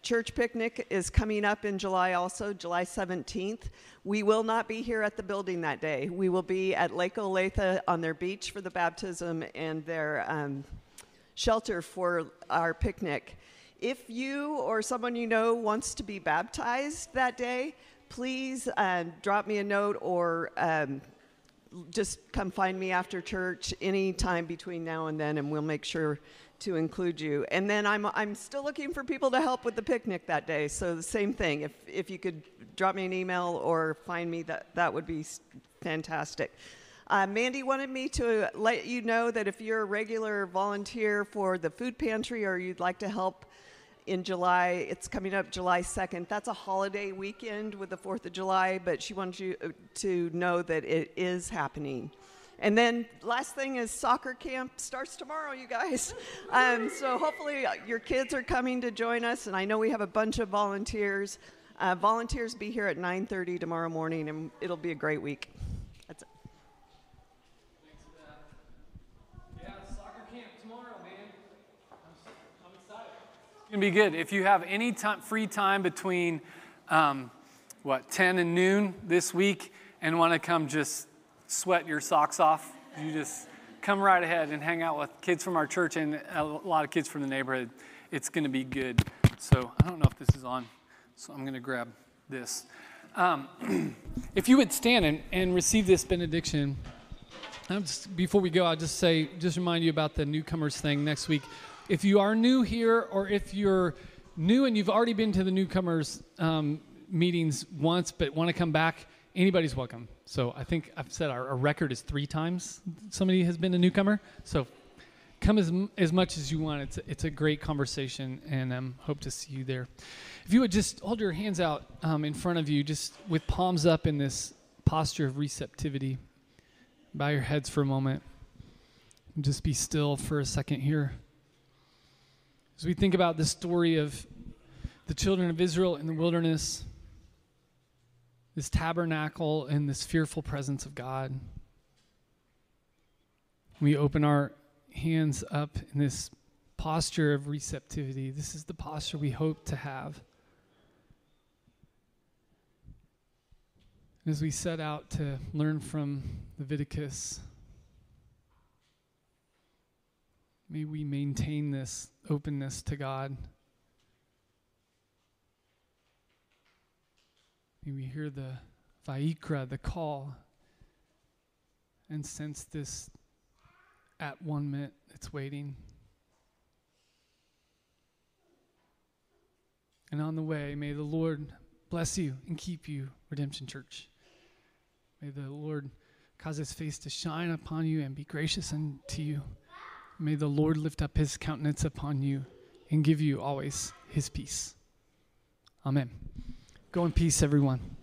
church picnic is coming up in July also, July 17th. We will not be here at the building that day. We will be at Lake Olathe on their beach for the baptism and their um, shelter for our picnic. If you or someone you know wants to be baptized that day, please uh, drop me a note or um, just come find me after church any time between now and then, and we'll make sure to include you. And then I'm, I'm still looking for people to help with the picnic that day. So the same thing. If, if you could drop me an email or find me, that, that would be fantastic. Uh, Mandy wanted me to let you know that if you're a regular volunteer for the food pantry or you'd like to help in July, it's coming up July 2nd. That's a holiday weekend with the 4th of July, but she wants you uh, to know that it is happening. And then last thing is soccer camp starts tomorrow, you guys. Um, so hopefully uh, your kids are coming to join us, and I know we have a bunch of volunteers. Uh, volunteers be here at 9:30 tomorrow morning, and it'll be a great week. That's it. Yeah, soccer camp tomorrow, man. I'm, I'm excited. It's gonna be good. If you have any time, free time between, um, what, 10 and noon this week, and want to come just sweat your socks off, you just come right ahead and hang out with kids from our church and a lot of kids from the neighborhood. It's gonna be good. So I don't know if this is on, so I'm gonna grab this. Um, If you would stand and, and receive this benediction, just, before we go, I'll just say, just remind you about the newcomers thing next week. If you are new here, or if you're new and you've already been to the newcomers um, meetings once but want to come back, anybody's welcome. So I think I've said our, our record is three times somebody has been a newcomer. So come as, as much as you want. It's a, it's a great conversation, and um, hope to see you there. If you would just hold your hands out um, in front of you, just with palms up in this posture of receptivity. Bow your heads for a moment. Just be still for a second here. As we think about the story of the children of Israel in the wilderness, this tabernacle and this fearful presence of God, we open our hands up in this posture of receptivity. This is the posture we hope to have. As we set out to learn from Leviticus, may we maintain this openness to God. May we hear the Vayikra, the call, and sense this at one minute it's waiting. And on the way, may the Lord bless you and keep you, Redemption Church. May the Lord cause his face to shine upon you and be gracious unto you. May the Lord lift up his countenance upon you and give you always his peace. Amen. Go in peace, everyone.